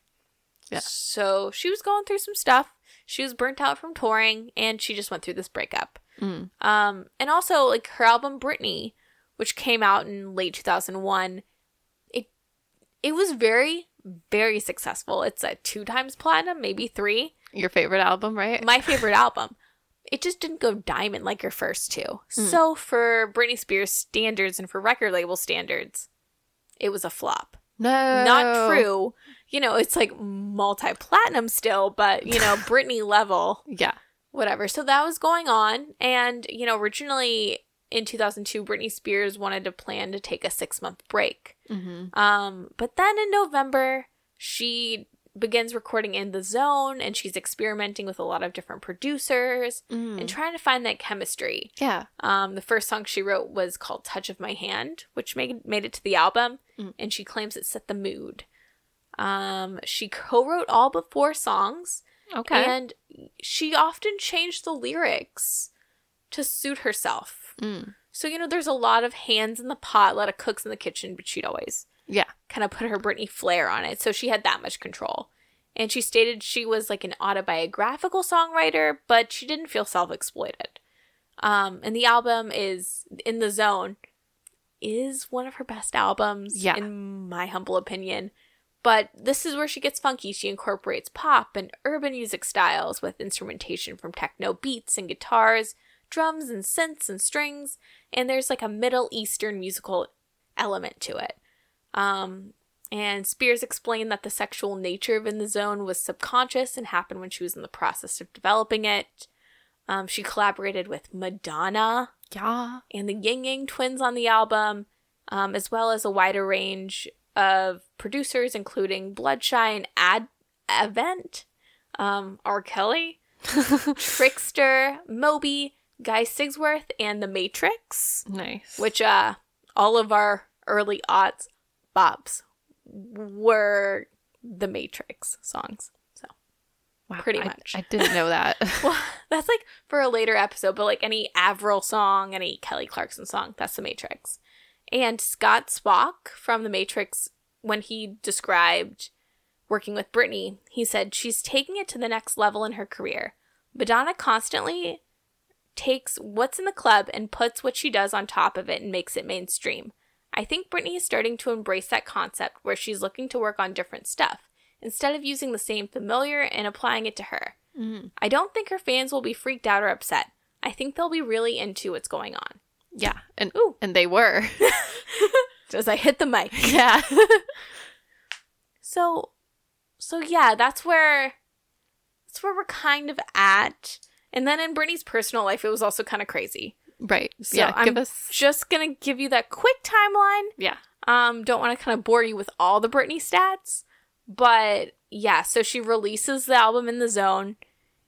Yeah. So she was going through some stuff. She was burnt out from touring, and she just went through this breakup. Mm. Um, and also like her album Britney, which came out in late 2001, it it was very very successful. It's a two times platinum, maybe three. your favorite album, right? My favorite album. It just didn't go diamond like your first two. So for Britney Spears standards and for record label standards, it was a flop. no, Not true. You know, it's like multi platinum still, but you know, Britney level Yeah, whatever. So that was going on. And, you know, originally in 2002, Britney Spears wanted to plan to take a six month break. hmm Um, but then in November, she begins recording in the zone and she's experimenting with a lot of different producers Mm. and trying to find that chemistry. yeah, Um, the first song she wrote was called Touch of My Hand, which made made it to the album, Mm. and she claims it set the mood. Um, she co-wrote all but four songs, okay. and she often changed the lyrics to suit herself. Mm. So, you know, there's a lot of hands in the pot, a lot of cooks in the kitchen, but she'd always Yeah. kind of put her Britney flair on it. So she had that much control. And she stated she was like an autobiographical songwriter, but she didn't feel self exploited. Um, and the album is In the Zone, is one of her best albums, Yeah. in my humble opinion. But this is where she gets funky. She incorporates pop and urban music styles with instrumentation from techno beats and guitars, drums and synths and strings, and there's like a Middle Eastern musical element to it. Um, and Spears explained that the sexual nature of In the Zone was subconscious and happened when she was in the process of developing it. Um, she collaborated with Madonna Yeah. and the Ying Yang twins on the album, um, as well as a wider range of producers, including Bloodshy and Ad Event. um, R. Kelly, Trixster, Moby, Guy Sigsworth, and The Matrix, Nice. which uh, all of our early aughts bobs were The Matrix songs. So wow, pretty I- much. I, didn't know that. well, that's like for a later episode, but like any Avril song, any Kelly Clarkson song, that's The Matrix. And Scott Spock from The Matrix, when he described working with Britney, he said she's taking it to the next level in her career. Madonna constantly takes what's in the club and puts what she does on top of it and makes it mainstream. I think Britney is starting to embrace that concept where she's looking to work on different stuff instead of using the same familiar and applying it to her. Mhm. I don't think her fans will be freaked out or upset. I think they'll be really into what's going on. Yeah, and Ooh. and they were. As I hit the mic. yeah. So so yeah, that's where that's where we're kind of at. And then in Britney's personal life, it was also kind of crazy. right. So yeah. I'm give us. just gonna give you that quick timeline. Yeah. Um, don't want to kind of bore you with all the Britney stats, but yeah, so she releases the album in the zone,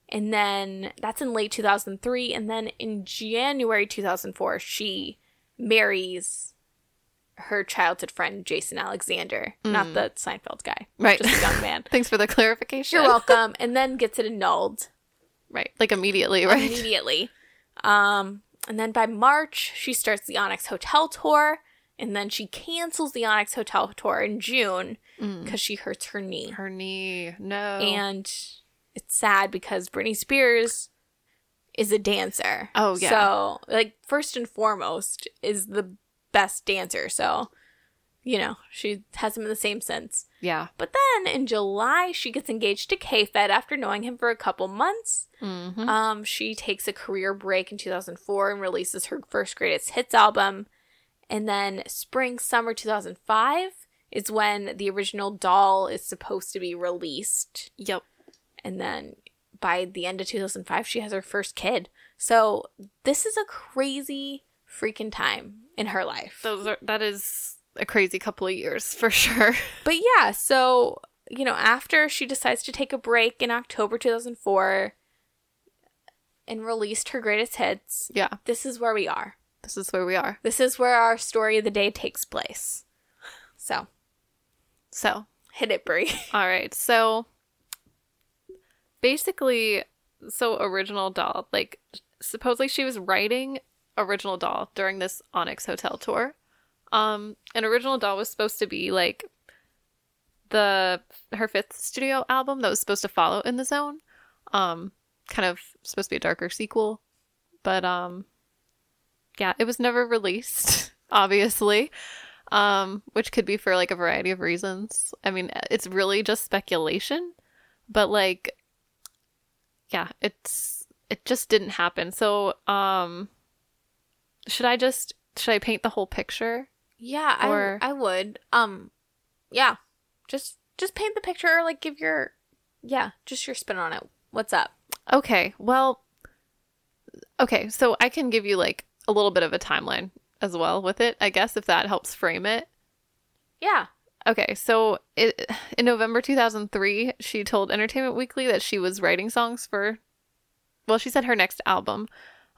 and then that's in late 2003, and then in January 2004, she marries her childhood friend Jason Alexander, not the Seinfeld guy, Right. Just a young man. Thanks for the clarification. You're welcome, and then gets it annulled Right. Like immediately. Right. immediately. Um, and then by March, she starts the Onyx Hotel tour, and then she cancels the Onyx Hotel tour in June because she hurts her knee. Her knee. No. And it's sad because Britney Spears is a dancer. Oh, yeah. So, like, first and foremost, is the best dancer. So, you know, she hasn't been the same since. yeah. But then in July, she gets engaged to K-Fed after knowing him for a couple months. Mm-hmm. Um, she takes a career break in 2004 and releases her first greatest hits album. And then spring summer 2005 is when the original doll is supposed to be released. Yep. And then by the end of 2005, she has her first kid. So this is a crazy freaking time in her life. Those are. That is a crazy couple of years for sure. But yeah, so you know, after she decides to take a break in October 2004 and released her greatest hits, yeah. this is where we are. This is where we are. This is where our story of the day takes place. So, So. hit it, Brie. All right. So basically, so original doll, like supposedly she was writing original doll during this Onyx Hotel tour. Um, and original doll was supposed to be like the her fifth studio album that was supposed to follow in the zone. Um, kind of supposed to be a darker sequel, but um, yeah, it was never released. Obviously, um, which could be for like a variety of reasons. I mean, it's really just speculation, but like, yeah, it's it just didn't happen. So, um, should I just should I paint the whole picture? Yeah, Or- I I would. Um yeah. Just just paint the picture or like give your yeah, just your spin on it. What's up? Okay, well, okay, so I can give you like a little bit of a timeline as well with it, I guess, if that helps frame it. Yeah. Okay, so it, in November 2003, she told Entertainment Weekly that she was writing songs for, well, she said her next album,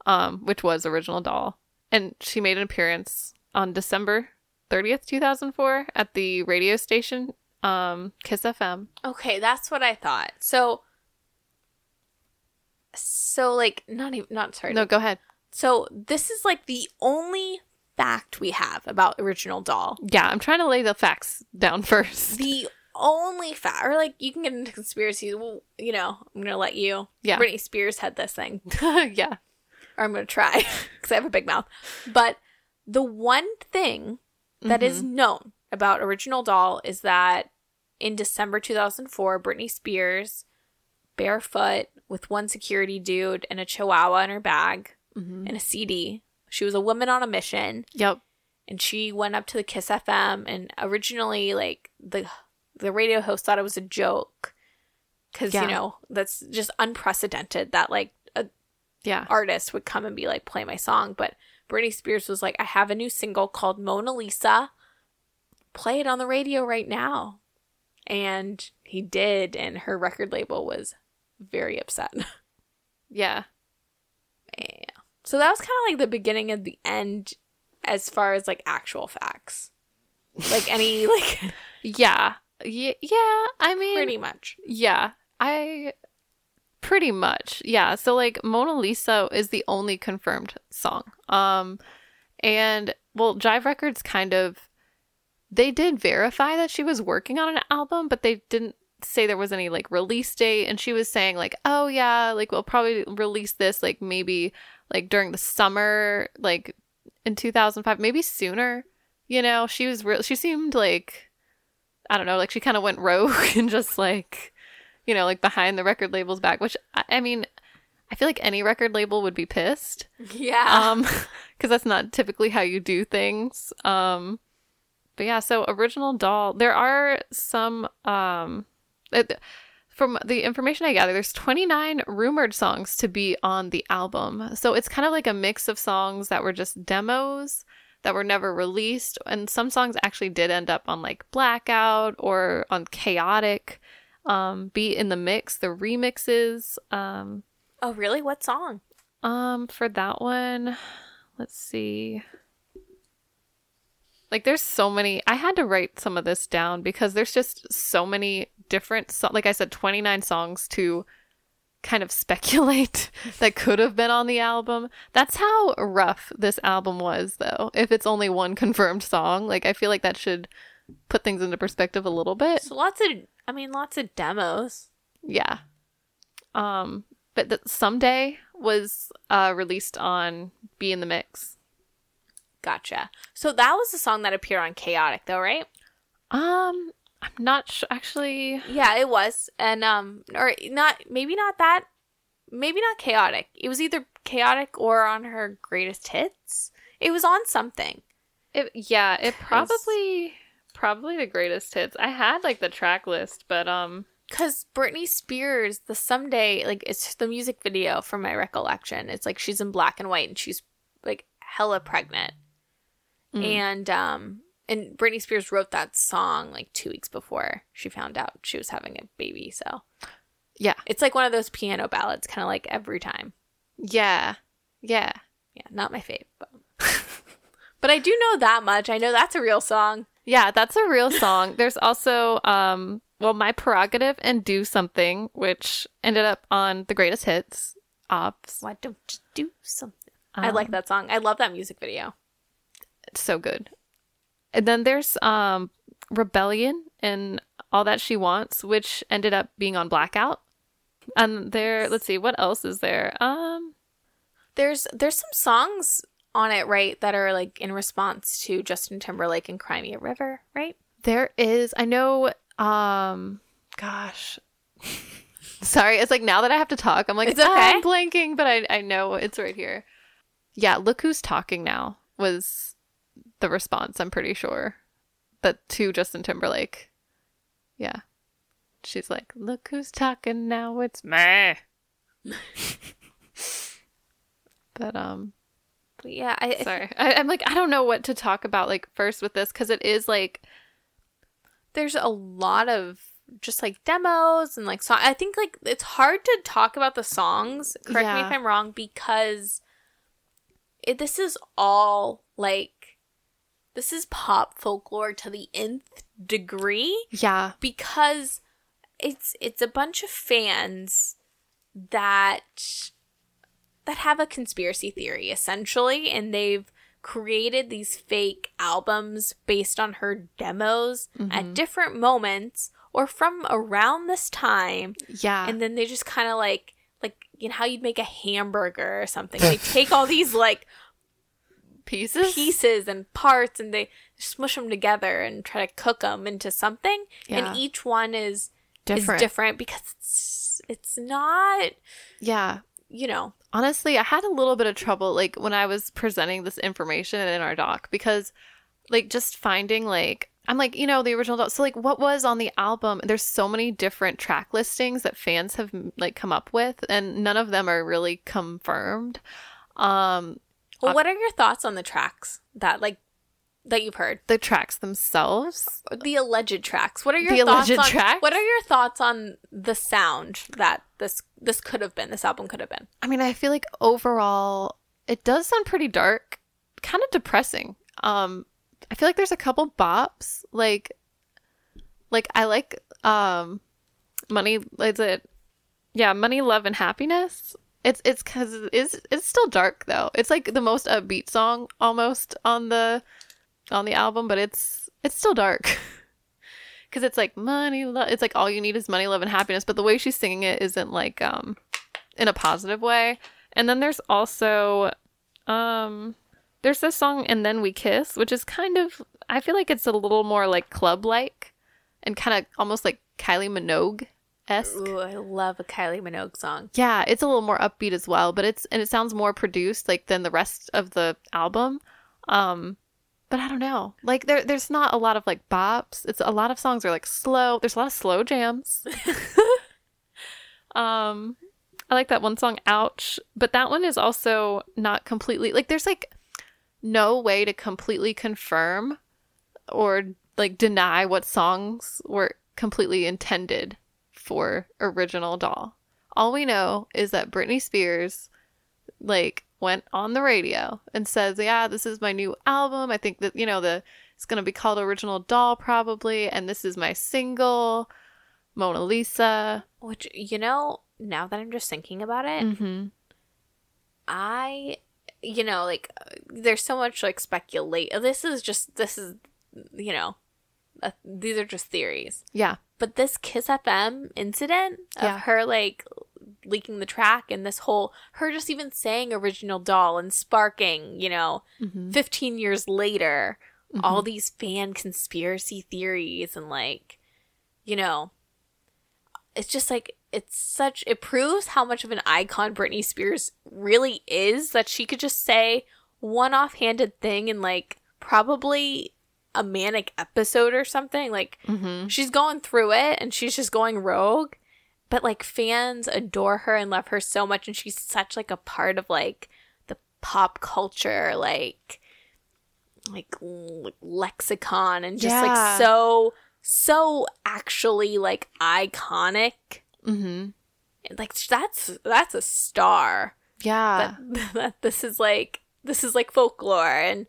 um, which was Original Doll. And she made an appearance on December 30th, 2004, at the radio station um, Kiss FM. Okay, that's what I thought. So so like not even not sorry. No, go ahead. So this is like the only fact we have about original doll. Yeah, I'm trying to lay the facts down first. The only fact, or like you can get into conspiracies. Well, you know, I'm gonna let you. Yeah. Britney Spears had this thing, yeah. or I'm gonna try because I have a big mouth. But the one thing that is mm-hmm. known about original doll is that in December 2004, Britney Spears, barefoot with one security dude and a chihuahua in her bag mm-hmm. and a CD. She was a woman on a mission Yep. and she went up to the Kiss FM and originally like the the radio host thought it was a joke cuz Yeah. you know that's just unprecedented that like a Yeah. artist would come and be like play my song but Britney Spears was like I have a new single called Mona Lisa play it on the radio right now and he did and her record label was very upset. Yeah. Eh, So that was kind of like the beginning of the end as far as like actual facts. Like any like Yeah. Yeah, yeah. I mean, pretty much. yeah. I pretty much. Yeah. So like Mona Lisa is the only confirmed song. Um and well, Jive Records kind of they did verify that she was working on an album, but they didn't say there was any like release date and she was saying like, "Oh yeah, like we'll probably release this like maybe like during the summer like in 2005, maybe sooner." You know, she was real she seemed like I don't know, like she kind of went rogue and just like you know, like behind the record label's back, which I, I mean, I feel like any record label would be pissed Yeah. um because that's not typically how you do things um but yeah so original doll there are some um it, from the information i gather there's 29 rumored songs to be on the album so it's kind of like a mix of songs that were just demos that were never released and some songs actually did end up on like blackout or on chaotic um B in the mix the remixes um oh really? What song? um, for that one, let's see. Like, there's so many. I had to write some of this down because there's just so many different. So- like I said, 29 songs to kind of speculate that could have been on the album. That's how rough this album was, though. If it's only one confirmed song, like I feel like that should put things into perspective a little bit. So lots of I mean lots of demos. Yeah. Um, but that someday was uh released on B in the Mix. Gotcha. So that was the song that appeared on Chaotic though, right? Um, I'm not sure. Actually, Yeah, it was. And um or not maybe not that maybe not chaotic. It was either chaotic or on her greatest hits. It was on something. it yeah, it probably probably the greatest hits. I had like the track list, but um, Cause Britney Spears, the someday like it's the music video from my recollection. It's like she's in black and white and she's like hella pregnant. Mm. And um and Britney Spears wrote that song like two weeks before she found out she was having a baby. So yeah, it's like one of those piano ballads, kind of like every time. yeah, yeah. Yeah, not my fave, but but I do know that much. I know that's a real song. Yeah, that's a real song. There's also um well, My Prerogative and Do Something, which ended up on the greatest hits. Ops. Why don't you do something? I like Um, that song. I love that music video. It's so good. And then there's um Rebellion and All That She Wants, which ended up being on Blackout. And there let's see, what else is there? Um There's there's some songs on it, right, that are like in response to Justin Timberlake and Cry Me a River, right? there is I know um gosh. Sorry, it's like now that I have to talk, I'm like It's okay. I'm blanking, but I I know it's right here. Yeah, look who's talking now was the response, I'm pretty sure. That to Justin Timberlake. Yeah. She's like, look who's talking now, it's me. but um But yeah, I sorry. I, I'm like, I don't know what to talk about like first with this because it is like there's a lot of just like demos and like song. I think like it's hard to talk about the songs. Correct me if I'm wrong, because it, this is all like this is pop folklore to the nth degree yeah. because it's it's a bunch of fans that that have a conspiracy theory essentially and they've created these fake albums based on her demos at mm-hmm. different moments or from around this time Yeah. and then they just kind of like like you know how you'd make a hamburger or something they take all these like pieces? pieces and parts and they smush them together and try to cook them into something Yeah. and each one is Different. is different because it's it's not Yeah. you know honestly, I had a little bit of trouble like when I was presenting this information in our doc because like just finding like I'm like, you know, the original doc. So like what was on the album? There's so many different track listings that fans have like come up with and none of them are really confirmed. Um well what are your thoughts on the tracks that like that you've heard. the tracks themselves. The alleged tracks. What are your The thoughts alleged on tracks? What are your thoughts on the sound that this this could have been? This album could have been. I mean, I feel like overall it does sound pretty dark, kind of depressing. Um, I feel like there's a couple bops, like, like I like um, money. Is it? Yeah, money, love, and happiness. It's it's because it's it's still dark though. It's like the most upbeat song almost on the on the album, but it's it's still dark. Cause it's like money, love. It's like all you need is money, love, and happiness. But the way she's singing it isn't like um in a positive way. And then there's also um there's this song and then we kiss, which is kind of I feel like it's a little more like club like and kind of almost like Kylie Minogue esque. Ooh, I love a Kylie Minogue song. Yeah, it's a little more upbeat as well, but it's and it sounds more produced like than the rest of the album. Um but I don't know. Like there there's not a lot of like bops. It's a lot of songs are like slow. There's a lot of slow jams. um I like that one song Ouch, but that one is also not completely like there's like no way to completely confirm or like deny what songs were completely intended for original doll. All we know is that Britney Spears like went on the radio and says, "Yeah, this is my new album. I think that, you know, the it's going to be called Original Doll probably, and this is my single Mona Lisa." Which you know, now that I'm just thinking about it, Mhm. I, you know, like uh, there's so much like speculate. This is just this is, you know, uh, these are just theories. Yeah. But this Kiss FM incident of Yeah. her like leaking the track and this whole her just even saying original doll and sparking, you know, Mhm. 15 years later, Mm-hmm. all these fan conspiracy theories and like, you know, it's just like it's such it proves how much of an icon Britney Spears really is that she could just say one offhanded thing and like probably a manic episode or something like Mhm. she's going through it and she's just going rogue but like fans adore her and love her so much and she's such like a part of like the pop culture like like l- lexicon and just Yeah. like so so actually like iconic Mhm. like that's that's a star Yeah. that, that this is like this is like folklore and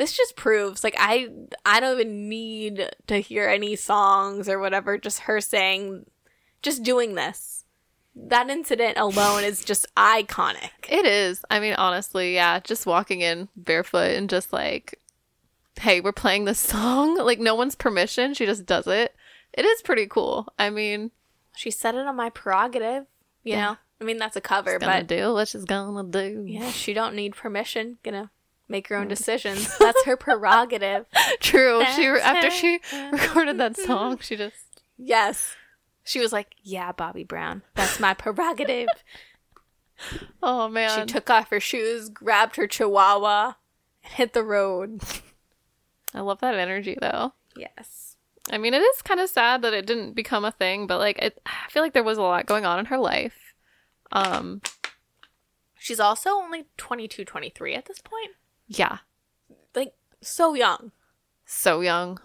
this just proves like i i don't even need to hear any songs or whatever just her saying just doing this that incident alone is just iconic It is. I mean, honestly, yeah, just walking in barefoot and just like, hey, we're playing this song. Like, no one's permission. She just does it. It is pretty cool. I mean, she said it on my prerogative you Yeah. know i mean that's a cover gonna but do what she's gonna do. yeah she don't need permission gonna make her own decisions that's her prerogative True. She after she recorded that song, she just yes she was like yeah bobby brown that's my prerogative oh man, She took off her shoes, grabbed her chihuahua, and hit the road. I love that energy though. Yes. I mean, it is kind of sad that it didn't become a thing, but like, it, I feel like there was a lot going on in her life. Um, She's also only 22, 23 at this point. Yeah, Like, so young. so young.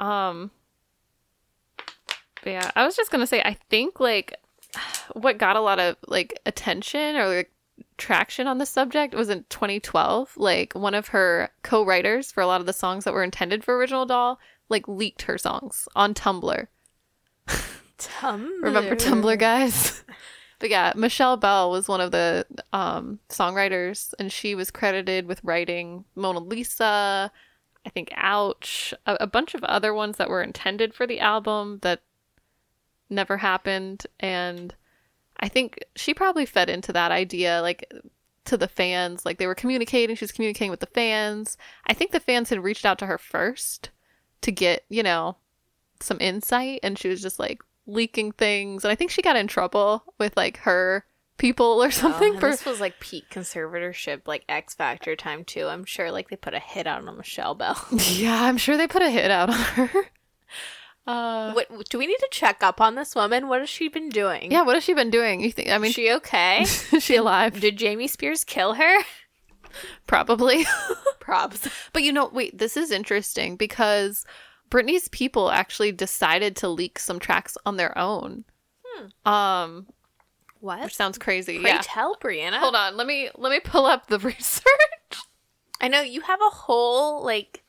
Um, but yeah, I was just gonna say, I think like what got a lot of like attention or like traction on the subject was in 2012. Like one of her co-writers for a lot of the songs that were intended for original doll, like leaked her songs on Tumblr. Tumblr. Remember Tumblr, guys? but yeah, Michelle Bell was one of the um, songwriters, and she was credited with writing Mona Lisa, I think Ouch, a, a bunch of other ones that were intended for the album that never happened. And I think she probably fed into that idea, like to the fans. Like they were communicating, she was communicating with the fans. I think the fans had reached out to her first to get, you know, some insight and she was just like leaking things and i think she got in trouble with like her people or Oh, something and for this was like peak conservatorship, like X Factor time too. I'm sure like they put a hit out on Michelle Bell. yeah i'm sure they put a hit out on her uh what do we need to check up on this woman? What has she been doing? yeah what has she been doing you think i mean she okay? is she alive Did Jamie Spears kill her? Probably. Props. But you know, wait, this is interesting because Britney's people actually decided to leak some tracks on their own. Um, What? which sounds crazy. Pray yeah. tell, Brianna. Hold on, let me let me pull up the research. I know you have a whole like,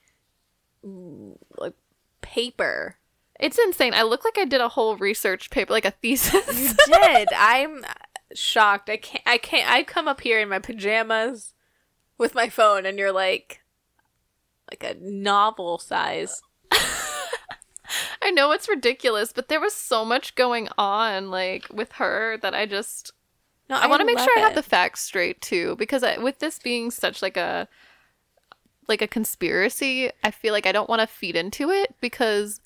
like paper. It's insane. I look like I did a whole research paper, like a thesis. You did. I'm shocked. I can't. I can't. I come up here in my pajamas with my phone, and you're like, like a novel size. I know it's ridiculous, but there was so much going on, like with her, that I just No, I, want to make sure I have the facts straight too, because I, with this being such like a like a conspiracy, I feel like I don't want to feed into it because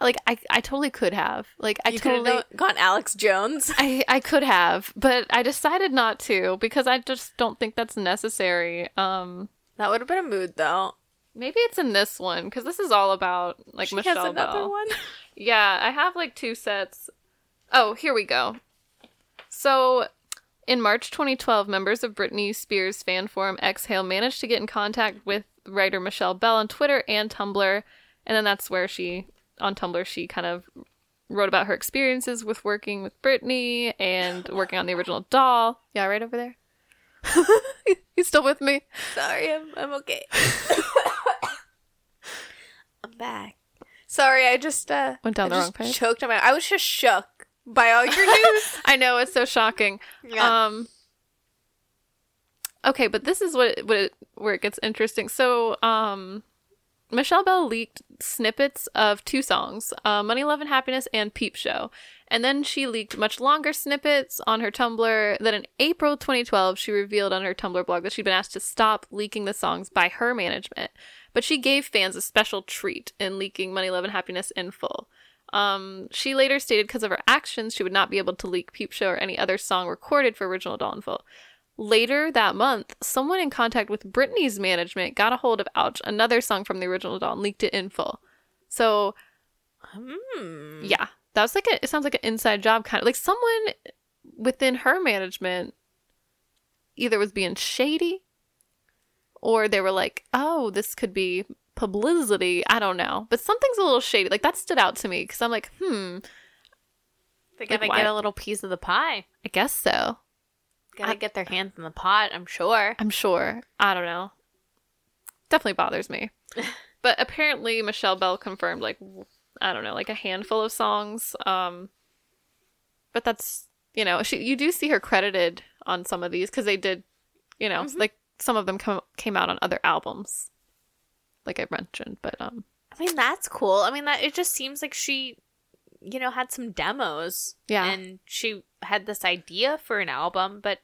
like I I totally could have like I You could totally have gone Alex Jones. I I could have, but I decided not to because I just don't think that's necessary. Um, That would have been a mood, though. Maybe it's in this one because this is all about like She Michelle has another Bell. one. Yeah, I have like two sets. Oh, here we go. So, in March 2012, members of Britney Spears fan forum Exhale managed to get in contact with writer Michelle Bell on Twitter and Tumblr, and then that's where she on Tumblr she kind of wrote about her experiences with working with Britney and working on the original doll. Yeah, right over there. you still with me? Sorry, I'm I'm okay. I'm back. Sorry, I just uh Went down I the just wrong page. Choked on my. I was just shook by all your news. I know it's so shocking. Yeah. Um. Okay, but this is what it, what it, where it gets interesting. So, um, Michelle Bell leaked snippets of two songs, uh, "Money, Love, and Happiness" and "Peep Show," and then she leaked much longer snippets on her Tumblr. That in April 2012, she revealed on her Tumblr blog that she'd been asked to stop leaking the songs by her management, but she gave fans a special treat in leaking "Money, Love, and Happiness" in full. Um, she later stated because of her actions, she would not be able to leak Peep Show or any other song recorded for Original Doll in full. Later that month, someone in contact with Britney's management got a hold of Ouch, another song from the original doll, and leaked it in full. So, Hmm. yeah, that was like a, it sounds like an inside job kind of like someone within her management either was being shady or they were like, oh, this could be publicity. I don't know. But something's a little shady. Like that stood out to me because I'm like, hmm, They Like, gotta why- get a little piece of the pie. I guess so. Gotta I- get their hands in the pot. I'm sure. I'm sure. I don't know. Definitely bothers me. but apparently Michelle Bell confirmed like I don't know, like a handful of songs. Um but that's, you know, she you do see her credited on some of these cuz they did, you know, like some of them come, came out on other albums. Like I mentioned, but um I mean, that's cool. I mean, that it just seems like she, you know, had some demos. Yeah. And she had this idea for an album, but,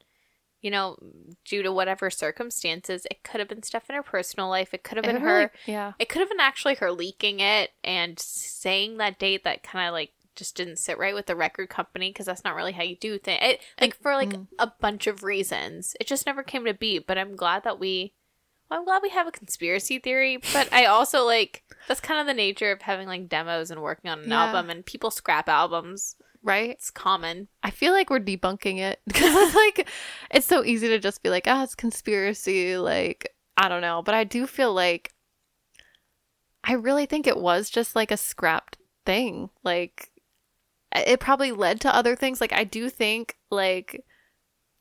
you know, due to whatever circumstances, it could have been stuff in her personal life. It could have been her. yeah. It could have been actually her leaking it and saying that date that kind of like just didn't sit right with the record company because that's not really how you do things. It, like for like mm. a bunch of reasons, it just never came to be. But I'm glad that we, well, I'm glad we have a conspiracy theory. But I also like that's kind of the nature of having like demos and working on an Yeah. album and people scrap albums. Right? It's common. I feel like we're debunking it because it's like it's so easy to just be like, ah, it's conspiracy. Like I don't know, but I do feel like I really think it was just like a scrapped thing. Like it probably led to other things. Like I do think like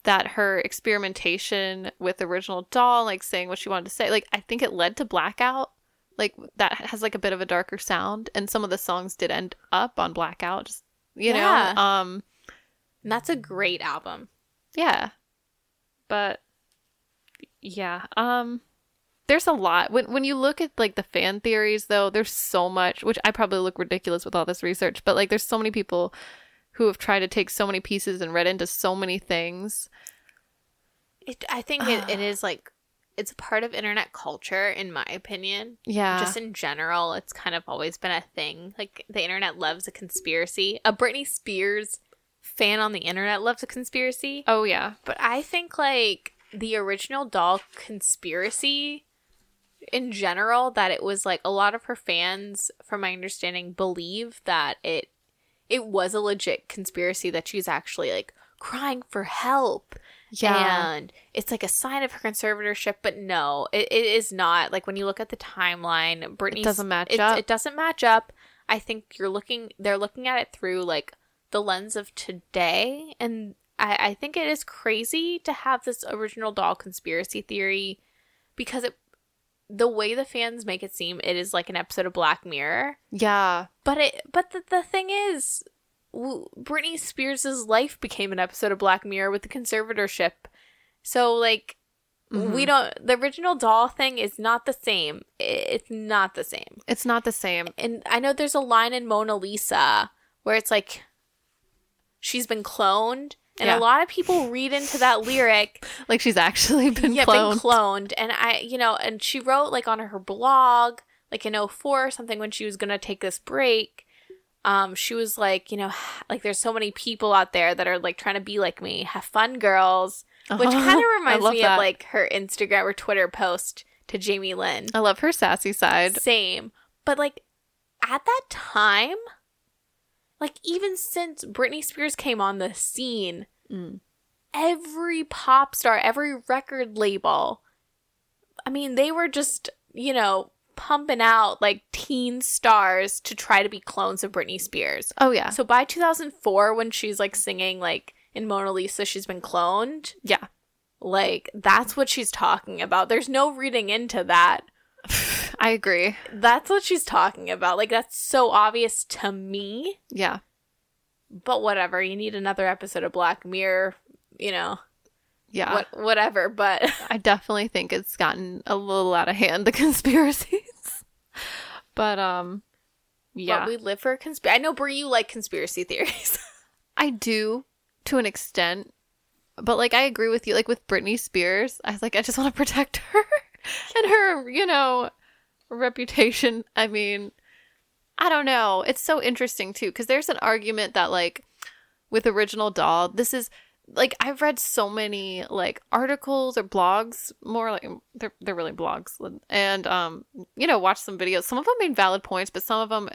that her experimentation with the original doll, like saying what she wanted to say, like I think it led to Blackout. Like that has like a bit of a darker sound, and some of the songs did end up on Blackout. Just you Yeah. know, um. And that's a great album. Yeah. But yeah, um there's a lot. When when you look at like the fan theories though, there's so much, which I probably look ridiculous with all this research, but like there's so many people who have tried to take so many pieces and read into so many things. It, I think it, it is like it's a part of internet culture, in my opinion. Yeah. just in general, it's kind of always been a thing. Like the internet loves a conspiracy. A Britney Spears fan on the internet loves a conspiracy. oh yeah. But I think like the original doll conspiracy in general that it was like a lot of her fans from my understanding believe that it it was a legit conspiracy that she's actually like crying for help Yeah. And it's like a sign of her conservatorship, but no, it, it is not. Like when you look at the timeline, Britney doesn't match it, up. It doesn't match up. I think you're looking they're looking at it through like the lens of today. And I, I think it is crazy to have this original doll conspiracy theory because it the way the fans make it seem it is like an episode of Black Mirror. Yeah. But it but the, the thing is Britney Spears' life became an episode of Black Mirror with the conservatorship. So like we mm-hmm. don't the original doll thing is not the same. It's not the same. It's not the same. And I know there's a line in Mona Lisa where it's like she's been cloned and Yeah. a lot of people read into that lyric Like she's actually been yeah, cloned. been cloned. And I, you know, and she wrote like on her blog, like in 04 or something when she was going to take this break. Um, she was like, you know, like there's so many people out there that are like trying to be like me. Have fun, girls. Which Uh-huh. kind of reminds me that. of like her Instagram or Twitter post to Jamie Lynn. I love her sassy side. Same. But like at that time, like even since Britney Spears came on the scene, Mm. every pop star, every record label, I mean, they were just, you know, pumping out like teen stars to try to be clones of Britney Spears. Oh yeah. So by 2004, when she's like singing like in Mona Lisa, she's been cloned. Yeah. Like that's what she's talking about. There's no reading into that. I agree. That's what she's talking about. Like that's so obvious to me. Yeah. But whatever. You need another episode of Black Mirror. You know, Yeah. what whatever. But I definitely think it's gotten a little out of hand, the conspiracies. but um yeah. but we live for a conspiracy. I know Brie, you like conspiracy theories. I do to an extent. But like I agree with you. Like with Britney Spears, I was like, I just want to protect her and her, you know, reputation. I mean, I don't know. It's so interesting too, because there's an argument that like with original doll, this is like I've read so many like articles or blogs, more like they're they're really blogs, and um, you know, watch some videos. Some of them made valid points, but some of them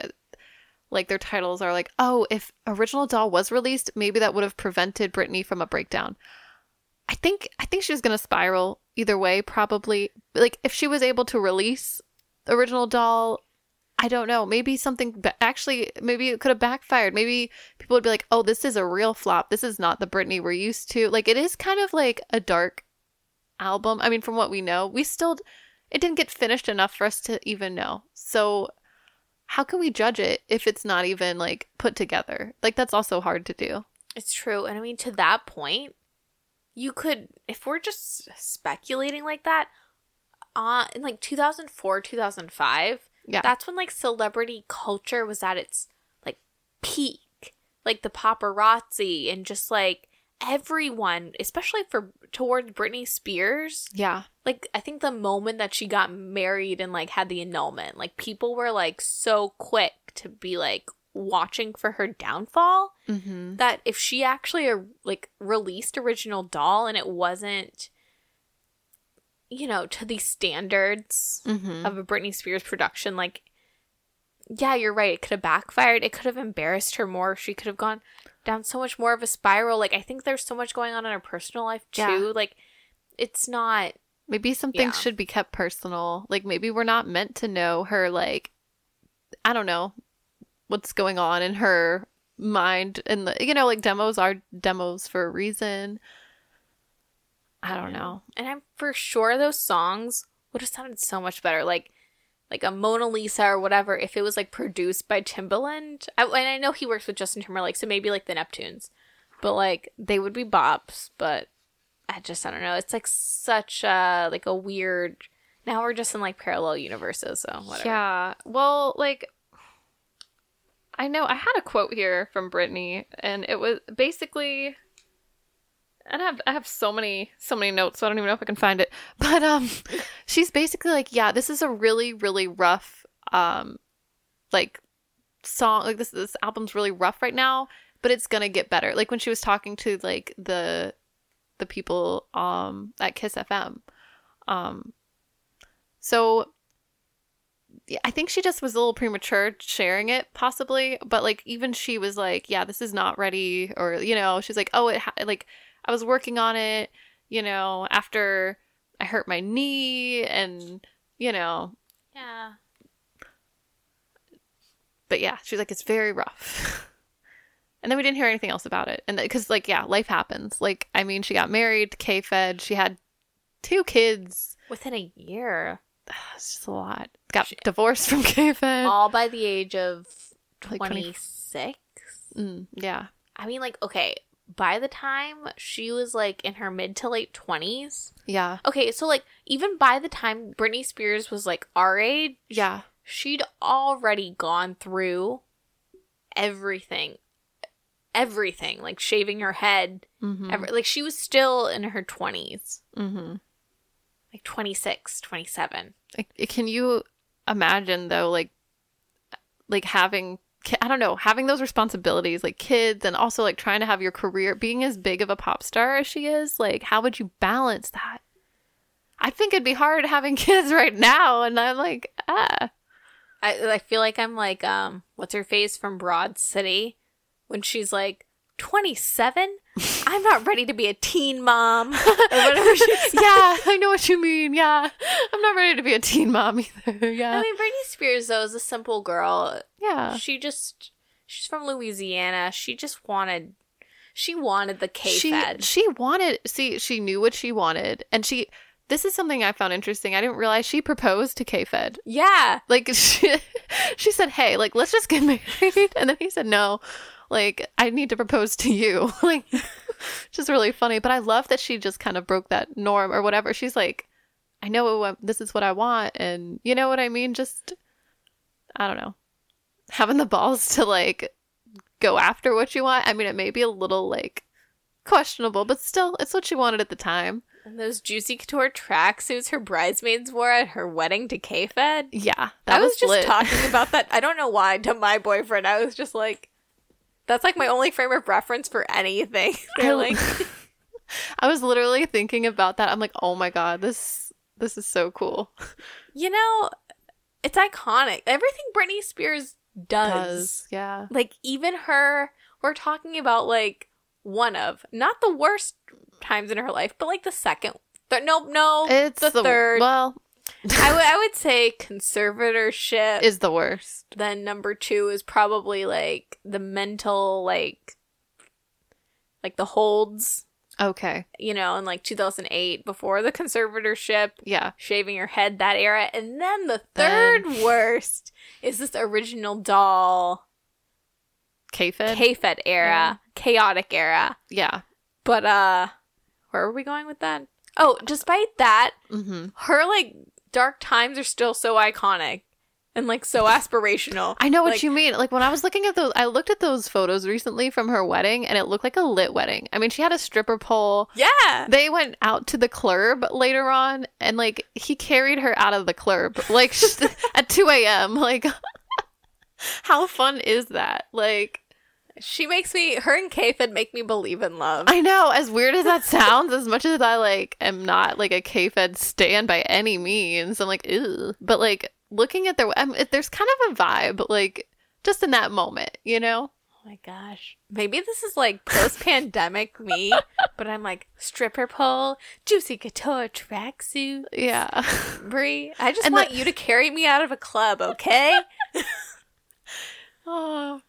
like their titles are like, oh, if original doll was released, maybe that would have prevented Britney from a breakdown. I think I think she was gonna spiral either way, probably. Like if she was able to release original doll, I don't know. Maybe something ba- actually, maybe it could have backfired. Maybe people would be like, "Oh, this is a real flop. This is not the Britney we're used to." Like it is kind of like a dark album. I mean, from what we know, we still it didn't get finished enough for us to even know. So how can we judge it if it's not even like put together? Like that's also hard to do. It's true. And I mean, to that point, you could, if we're just speculating like that, uh, in like 2004, 2005, Yeah. that's when like celebrity culture was at its like peak. Like the paparazzi and just like everyone, especially for towards Britney Spears. yeah. Like, I think the moment that she got married and like had the annulment, like people were like so quick to be like watching for her downfall Mm-hmm. that if she actually uh, like released original doll and it wasn't you know to the standards Mm-hmm. of a Britney Spears production like yeah you're right it could have backfired it could have embarrassed her more she could have gone down so much more of a spiral like I think there's so much going on in her personal life too Yeah. like it's not Maybe some Yeah. things should be kept personal. Like maybe we're not meant to know her like I don't know what's going on in her mind and the, you know like demos are demos for a reason. I don't know. and I'm for sure those songs would have sounded so much better like like a Mona Lisa or whatever if it was like produced by Timbaland. I, and I know he works with Justin Timberlake, so maybe like the Neptunes, but like they would be bops. But I just I don't know. It's like such a like a weird. Now we're just in like parallel universes, so whatever. Yeah. Well, like I know I had a quote here from Britney and it was basically and I have I have so many so many notes, so I don't even know if I can find it. But um she's basically like, yeah, this is a really, really rough um like song like this this album's really rough right now, but it's gonna get better. Like when she was talking to like the the people um at Kiss FM. Um so I think she just was a little premature sharing it, possibly. But like, even she was like, "Yeah, this is not ready," or you know, she's like, "Oh, it ha- like I was working on it, you know, after I hurt my knee and, you know, Yeah. but yeah, she's like, it's very rough. and then we didn't hear anything else about it. And because, like, yeah, life happens. Like, I mean, she got married, K Fed, she had two kids. Within a year. It's just a lot. Got divorced from K Fed. All by the age of Like 20 26. Mm, yeah. I mean, like, okay, by the time she was like in her mid to late 20s. Yeah. Okay, so like, even by the time Britney Spears was like our age, Yeah. she'd already gone through everything. Everything. Like, shaving her head. Mm-hmm. Every, like, she was still in her 20s. mm-hmm. Like, 26, 27. Like, Can you imagine though, like, like having I don't know, having those responsibilities, like kids, and also like trying to have your career, being as big of a pop star as she is. Like, how would you balance that? I think it'd be hard having kids right now, and I'm like, ah, I I feel like I'm like um what's her face from Broad City when she's like 27. I'm not ready to be a teen mom or whatever she said. yeah, I know what you mean. Yeah, I'm not ready to be a teen mom either. Yeah, I mean, Britney Spears though is a simple girl. yeah. She just she's from Louisiana. She just wanted she wanted the K she Fed. she wanted see she knew what she wanted and she this is something i found interesting i didn't realize she proposed to k-fed Yeah. like she, she said hey like let's just get married and then he said no like i need to propose to you like just really funny but i love that she just kind of broke that norm or whatever she's like i know what, this is what i want and you know what i mean just i don't know having the balls to like go after what you want i mean it may be a little like questionable but still it's what she wanted at the time And those juicy couture tracksuits her bridesmaids wore at her wedding to K Fed. yeah I was, just lit. talking about that. I don't know why to my boyfriend. I was just like, that's like my only frame of reference for anything. I- like, I was literally thinking about that. I'm like, oh my god, this this is so cool. you know, it's iconic. Everything Britney Spears does. yeah. Like even her, we're talking about like one of not the worst times in her life, but like the second. Th- no, no, It's the, third. Well, I would I would say conservatorship. is the worst. then number two is probably like the mental like like the holds Okay. you know in like 2008 before the conservatorship Yeah. shaving your head that era and then the Then- third worst is this original doll K-Fed. k-fed era chaotic era yeah. but uh where are we going with that oh despite that Mm-hmm. her like dark times are still so iconic and like so aspirational I know what Like- you mean. Like when I was looking at those, I looked at those photos recently from her wedding, and it looked like a lit wedding. I mean, she had a stripper pole. yeah They went out to the club later on, and like he carried her out of the club, like at two a.m. Like, how fun is that? Like, She makes me, her and K-Fed make me believe in love. I know, as weird as that sounds, as much as I like am not like a K-Fed stan by any means, I'm like, ew. But like looking at their, um, I mean, there's kind of a vibe, like just in that moment, you know? oh my gosh. Maybe this is like post pandemic me, but I'm like stripper pole, juicy couture tracksuit. Yeah. Brie, I just And want the- you to carry me out of a club, okay? oh.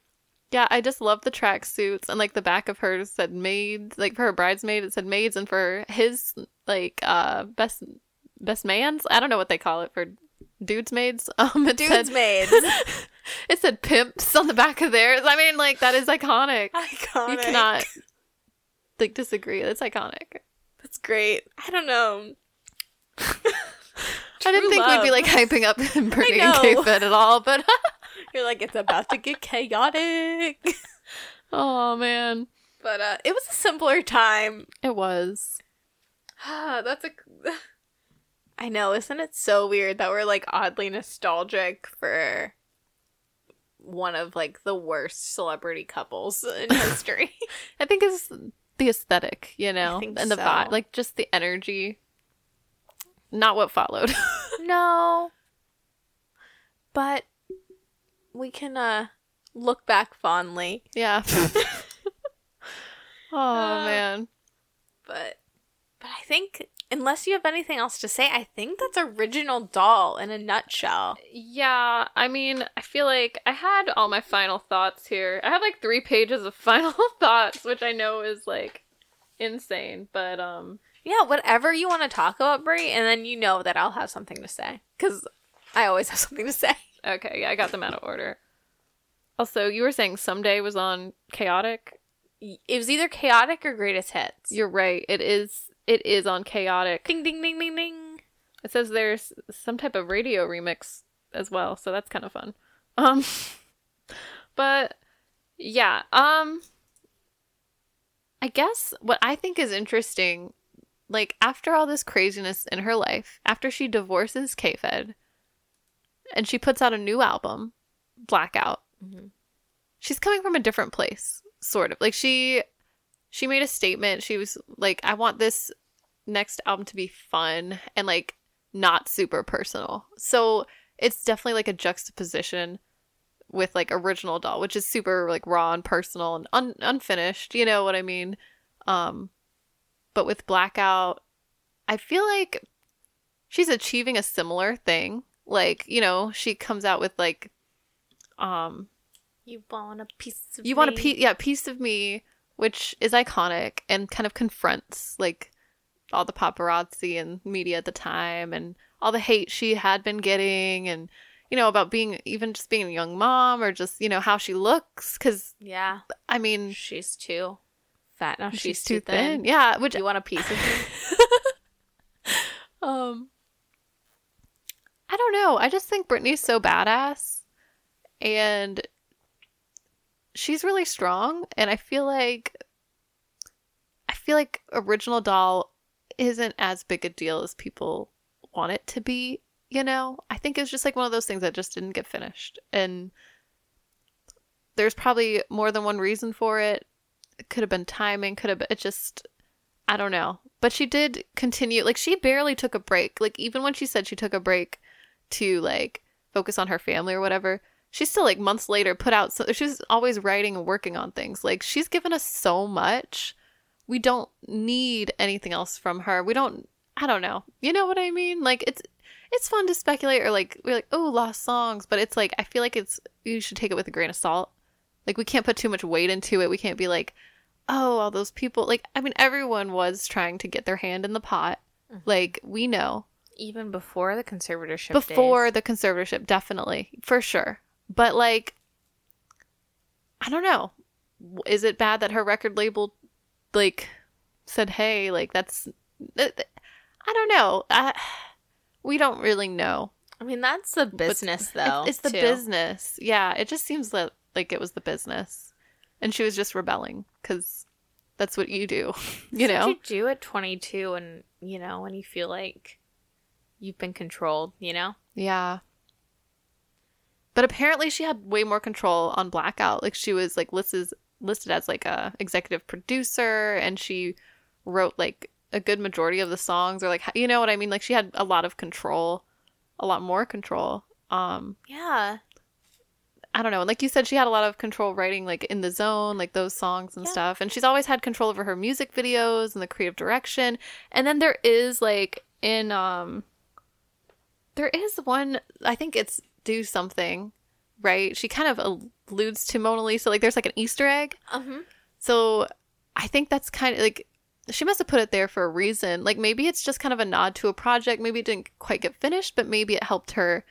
Yeah, I just love the tracksuits and like the back of hers said maids, like for her bridesmaid it said maids, and for his like uh best best man's, I don't know what they call it for dudes maids. Um, it Dudes said, maids. it said pimps on the back of theirs. I mean, like that is iconic. Iconic. You cannot like disagree. That's iconic. That's great. I don't know. I didn't think love. we'd be like hyping up Britney and know. K-Fed at all, but You're like, it's about to get chaotic. oh man, But uh it was a simpler time. it was. That's a. I know, isn't it so weird that we're like oddly nostalgic for one of like the worst celebrity couples in history? I think it's the aesthetic, you know, think and the so. vibe, like just the energy. Not what followed. no, but we can uh look back fondly. yeah. oh Uh, man. But but I think unless you have anything else to say, I think that's original doll in a nutshell. Yeah, I mean, I feel like I had all my final thoughts here. I have like three pages of final thoughts, which I know is like insane, but um, Yeah, whatever you want to talk about, Brie, and then you know that I'll have something to say because I always have something to say. Okay, yeah, I got them out of order. Also, you were saying someday was on chaotic. It was either chaotic or greatest hits. You're right. It is. It is on chaotic. ding ding ding ding ding. It says there's some type of radio remix as well, so that's kind of fun. Um but yeah, um I guess what I think is interesting like after all this craziness in her life, after she divorces K-Fed and she puts out a new album, Blackout. Mhm. She's coming from a different place, sort of. Like she she made a statement. She was like I want this next album to be fun and like not super personal. So it's definitely like a juxtaposition with like original doll, which is super like raw and personal and un- unfinished. You know what I mean? Um, but with Blackout, I feel like she's achieving a similar thing. Like you know, she comes out with like, um, You want a piece of you want a me? piece, yeah, piece of me, which is iconic and kind of confronts like all the paparazzi and media at the time and all the hate she had been getting and you know about being even just being a young mom or just you know how she looks because Yeah, i mean she's too fat now. She's, she's, too, too thin. thin. yeah which You want a piece of me? um i don't know i just think Britney's so badass and she's really strong and i feel like i feel like original doll isn't as big a deal as people want it to be you know i think it's just like one of those things that just didn't get finished and there's probably more than one reason for it it could have been timing could have been it just I don't know. But she did continue like she barely took a break. Like even when she said she took a break to like focus on her family or whatever, she's still like months later put out so she's always writing and working on things. Like she's given us so much. We don't need anything else from her. We don't I don't know. You know what I mean? Like it's it's fun to speculate or like we're like, "Oh, lost songs," but it's like I feel like it's you should take it with a grain of salt. Like we can't put too much weight into it. We can't be like, oh, all those people. Like, I mean, everyone was trying to get their hand in the pot. Mm-hmm. Like, we know. Even before the conservatorship. Before days. the conservatorship, definitely. For sure. But, like, I don't know. Is it bad that her record label, like, said, hey, like, that's. I don't know. I, we don't really know. I mean, that's the business, though. It's, it's the too. business. Yeah, it just seems that, like, it was the business. And she was just rebelling because that's what you do, you That's know? what you do at 22 and, you know, when you feel like you've been controlled, you know? Yeah. But apparently she had way more control on Blackout. Like she was like listed listed as like a executive producer and she wrote like a good majority of the songs or like you know what I mean? Like she had a lot of control, a lot more control. Um Yeah. I don't know. Like you said, she had a lot of control writing like in the zone, like those songs and Yeah. stuff. And she's always had control over her music videos and the creative direction. And then there is like in um there is one I think it's do something, right? She kind of alludes to Mona Lisa. Like there's like an Easter egg. Uh-huh. So I think that's kind of like she must have put it there for a reason. Like maybe it's just kind of a nod to a project. Maybe it didn't quite get finished, but maybe it helped her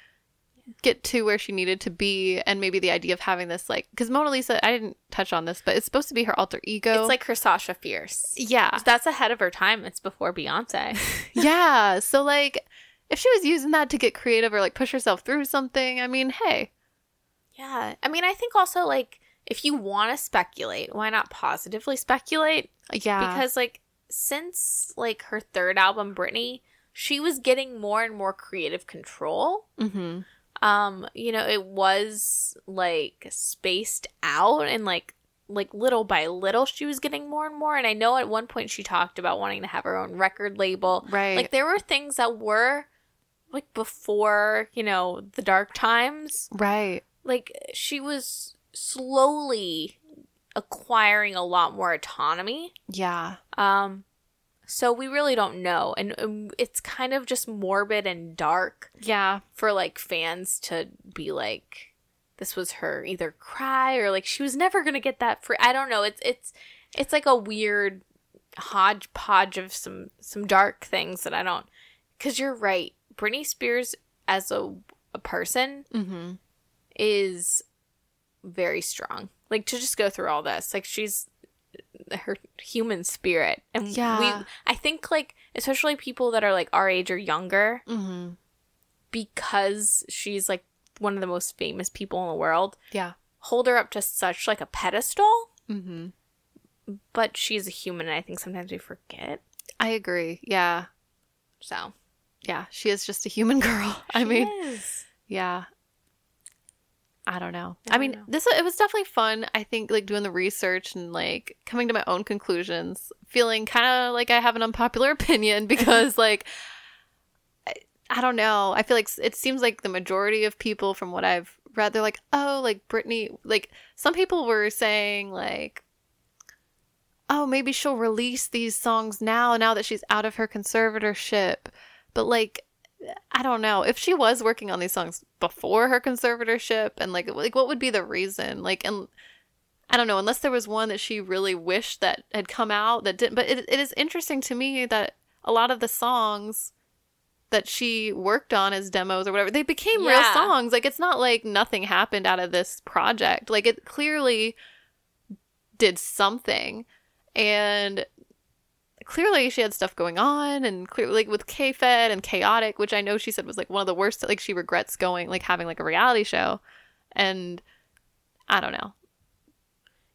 get to where she needed to be. And maybe the idea of having this like because Mona Lisa, I didn't touch on this, but it's supposed to be her alter ego. It's like her Sasha Fierce. yeah, That's ahead of her time. It's before Beyonce. yeah. So like if she was using that to get creative or like push herself through something, I mean, hey, yeah. I mean, I think also, like, if you want to speculate, why not positively speculate? yeah, Because, like, since, like, her third album, Britney, she was getting more and more creative control. mm-hmm. um you know it was like spaced out and like like little by little she was getting more and more and i know at one point she talked about wanting to have her own record label right, like there were things that were like before you know the dark times right, like she was slowly acquiring a lot more autonomy yeah, um So we really don't know. And um, it's kind of just morbid and dark Yeah. for like fans to be like this was her either cry or like she was never going to get that free. I don't know. It's it's it's like a weird hodgepodge of some some dark things that I don't cuz you're right. Britney Spears as a a person Mm-hmm. is very strong. Like to just go through all this, like she's her human spirit, and Yeah. we. I think like especially people that are like our age or younger, Mm-hmm. because she's like one of the most famous people in the world, Yeah. hold her up to such like a pedestal. Mm-hmm. But she's a human, and I think sometimes we forget. I agree. Yeah. So Yeah. She is just a human girl. I She mean, is. yeah. I don't know. I I, mean, know. this it was definitely fun. I think like doing the research and like coming to my own conclusions, feeling kind of like I have an unpopular opinion because like I, I don't know. I feel like it seems like the majority of people from what I've read, they're like, oh, like Britney. Like some people were saying like. Oh, maybe she'll release these songs now, now that she's out of her conservatorship. But like, I don't know if she was working on these songs before her conservatorship, and like, like what would be the reason? Like, and I don't know, unless there was one that she really wished that had come out that didn't. But it, it is interesting to me that a lot of the songs that she worked on as demos or whatever, they became real songs. Like, it's not like nothing happened out of this project. Like, it clearly did something, and clearly she had stuff going on and clearly like with K-Fed and Chaotic, which I know she said was like one of the worst like she regrets going like having like a reality show. And I don't know.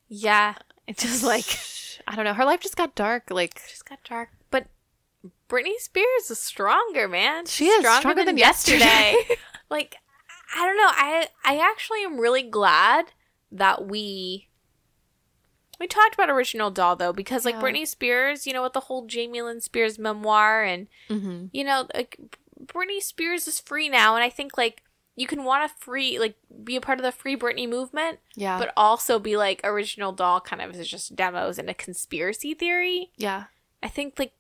Yeah, it's just like I don't know. Her life just got dark. Like just got dark. But Britney Spears is stronger, man. She is stronger than yesterday. like I don't know. I I actually am really glad that we we talked about original doll though because like Yeah. Britney Spears, you know, with the whole Jamie Lynn Spears memoir and mm-hmm. you know, like Britney Spears is free now and I think like you can want to free like be a part of the free Britney movement, yeah. but also be like original doll kind of is just demos and a conspiracy theory. yeah. I think like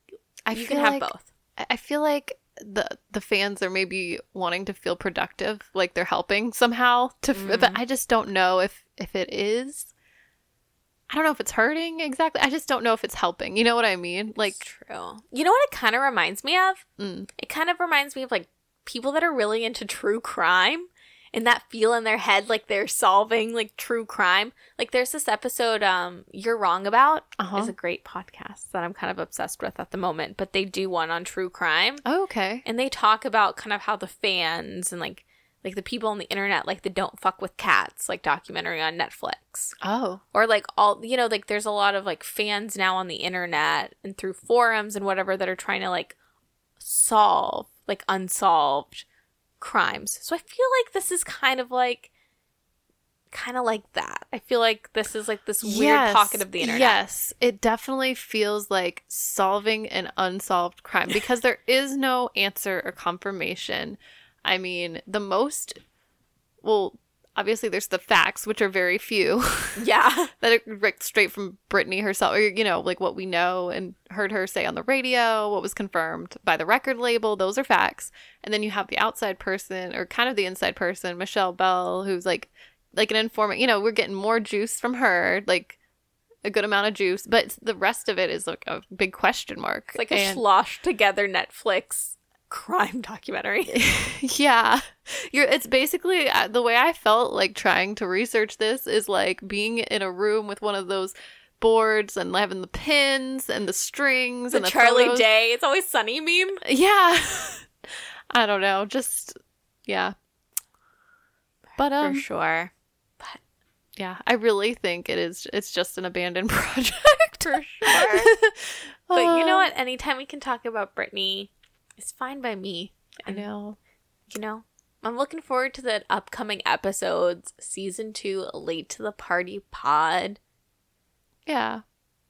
I you can have like- both. I- feel like the the fans are maybe wanting to feel productive, like they're helping somehow to f but. I just don't know if if it is. I don't know if it's hurting exactly. I just don't know if it's helping. You know what I mean? Like True. You know what it kind of reminds me of? mm, It kind of reminds me of like people that are really into true crime and that feel in their head like they're solving like true crime. Like there's this episode um You're Wrong About Uh-huh. is a great podcast that I'm kind of obsessed with at the moment, but they do one on true crime oh, okay. and they talk about kind of how the fans and like like the people on the internet like the don't fuck with cats like documentary on Netflix Oh. or like all you know like there's a lot of like fans now on the internet and through forums and whatever that are trying to like solve like unsolved crimes so i feel like this is kind of like kind of like that i feel like this is like this weird Yes, pocket of the internet Yes, it definitely feels like solving an unsolved crime because there is no answer or confirmation. I mean, the most well, obviously there's the facts, which are very few yeah that are like straight from Britney herself, or you know, like what we know and heard her say on the radio, what was confirmed by the record label. Those are facts, and then you have the outside person, or kind of the inside person, Michelle Bell, who's like like an informant. You know, we're getting more juice from her, like a good amount of juice, but the rest of it is like a big question mark. it's like a And- sloshed together netflix crime documentary. Yeah. You're it's basically uh, the way i felt like trying to research this is like being in a room with one of those boards and having the pins and the strings the and the charlie photos. day it's always sunny meme. Yeah. I don't know just yeah. But um for sure. But yeah i really think it is it's just an abandoned project. For sure. But you know Uh, what? Anytime we can talk about Britney, it's fine by me. i know? You know, I'm looking forward to the upcoming episodes, season two, late to the party pod. yeah.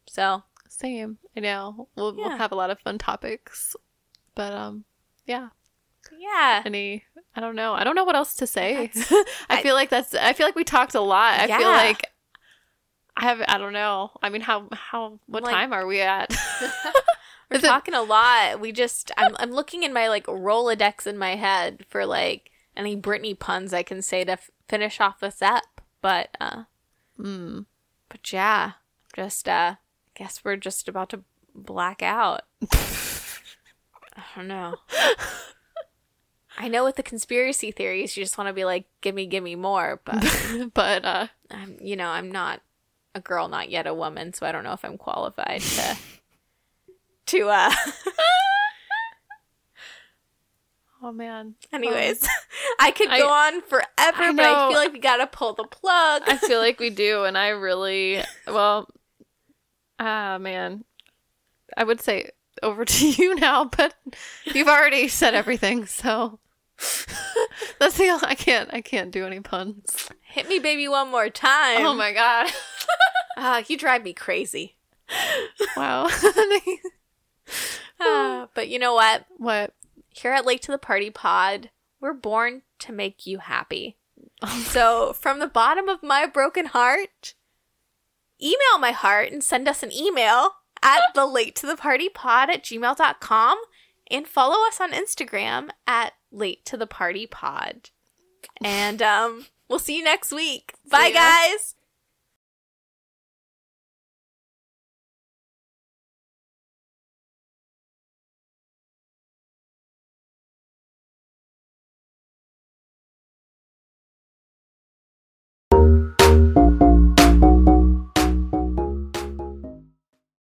So same i know. We'll, we'll have a lot of fun topics but um yeah. Yeah, any i don't know. I don't know what else to say. I I- feel like that's i feel like we talked a lot. I feel like i have i don't know. I mean how how what Like- time are we at We're talking a lot. We just I'm I'm looking in my like Rolodex in my head for like any Britney puns I can say to f- finish off this up. But uh Mm. but yeah, just uh I guess we're just about to black out. I don't know. I know with the conspiracy theories you just want to be like gimme gimme more, but but uh I'm you know, I'm not a girl, not yet a woman, so I don't know if I'm qualified to to uh oh man. anyways. I could go I- on forever, I but I feel like we gotta pull the plug. I feel like we do, and I really well. Ah, man. I would say over to you now, but you've already said everything, so that's the I can't I can't do any puns. Hit me baby one more time. Oh my god! Ah, you drive me crazy. wow. Ah, but you know what? what? Here at Late to the Party Pod, we're born to make you happy. so, from the bottom of my broken heart, email my heart and send us an email at the late to the party pod at gmail.com and follow us on Instagram at late to the party pod. And um, we'll see you next week. Bye, ya. guys. you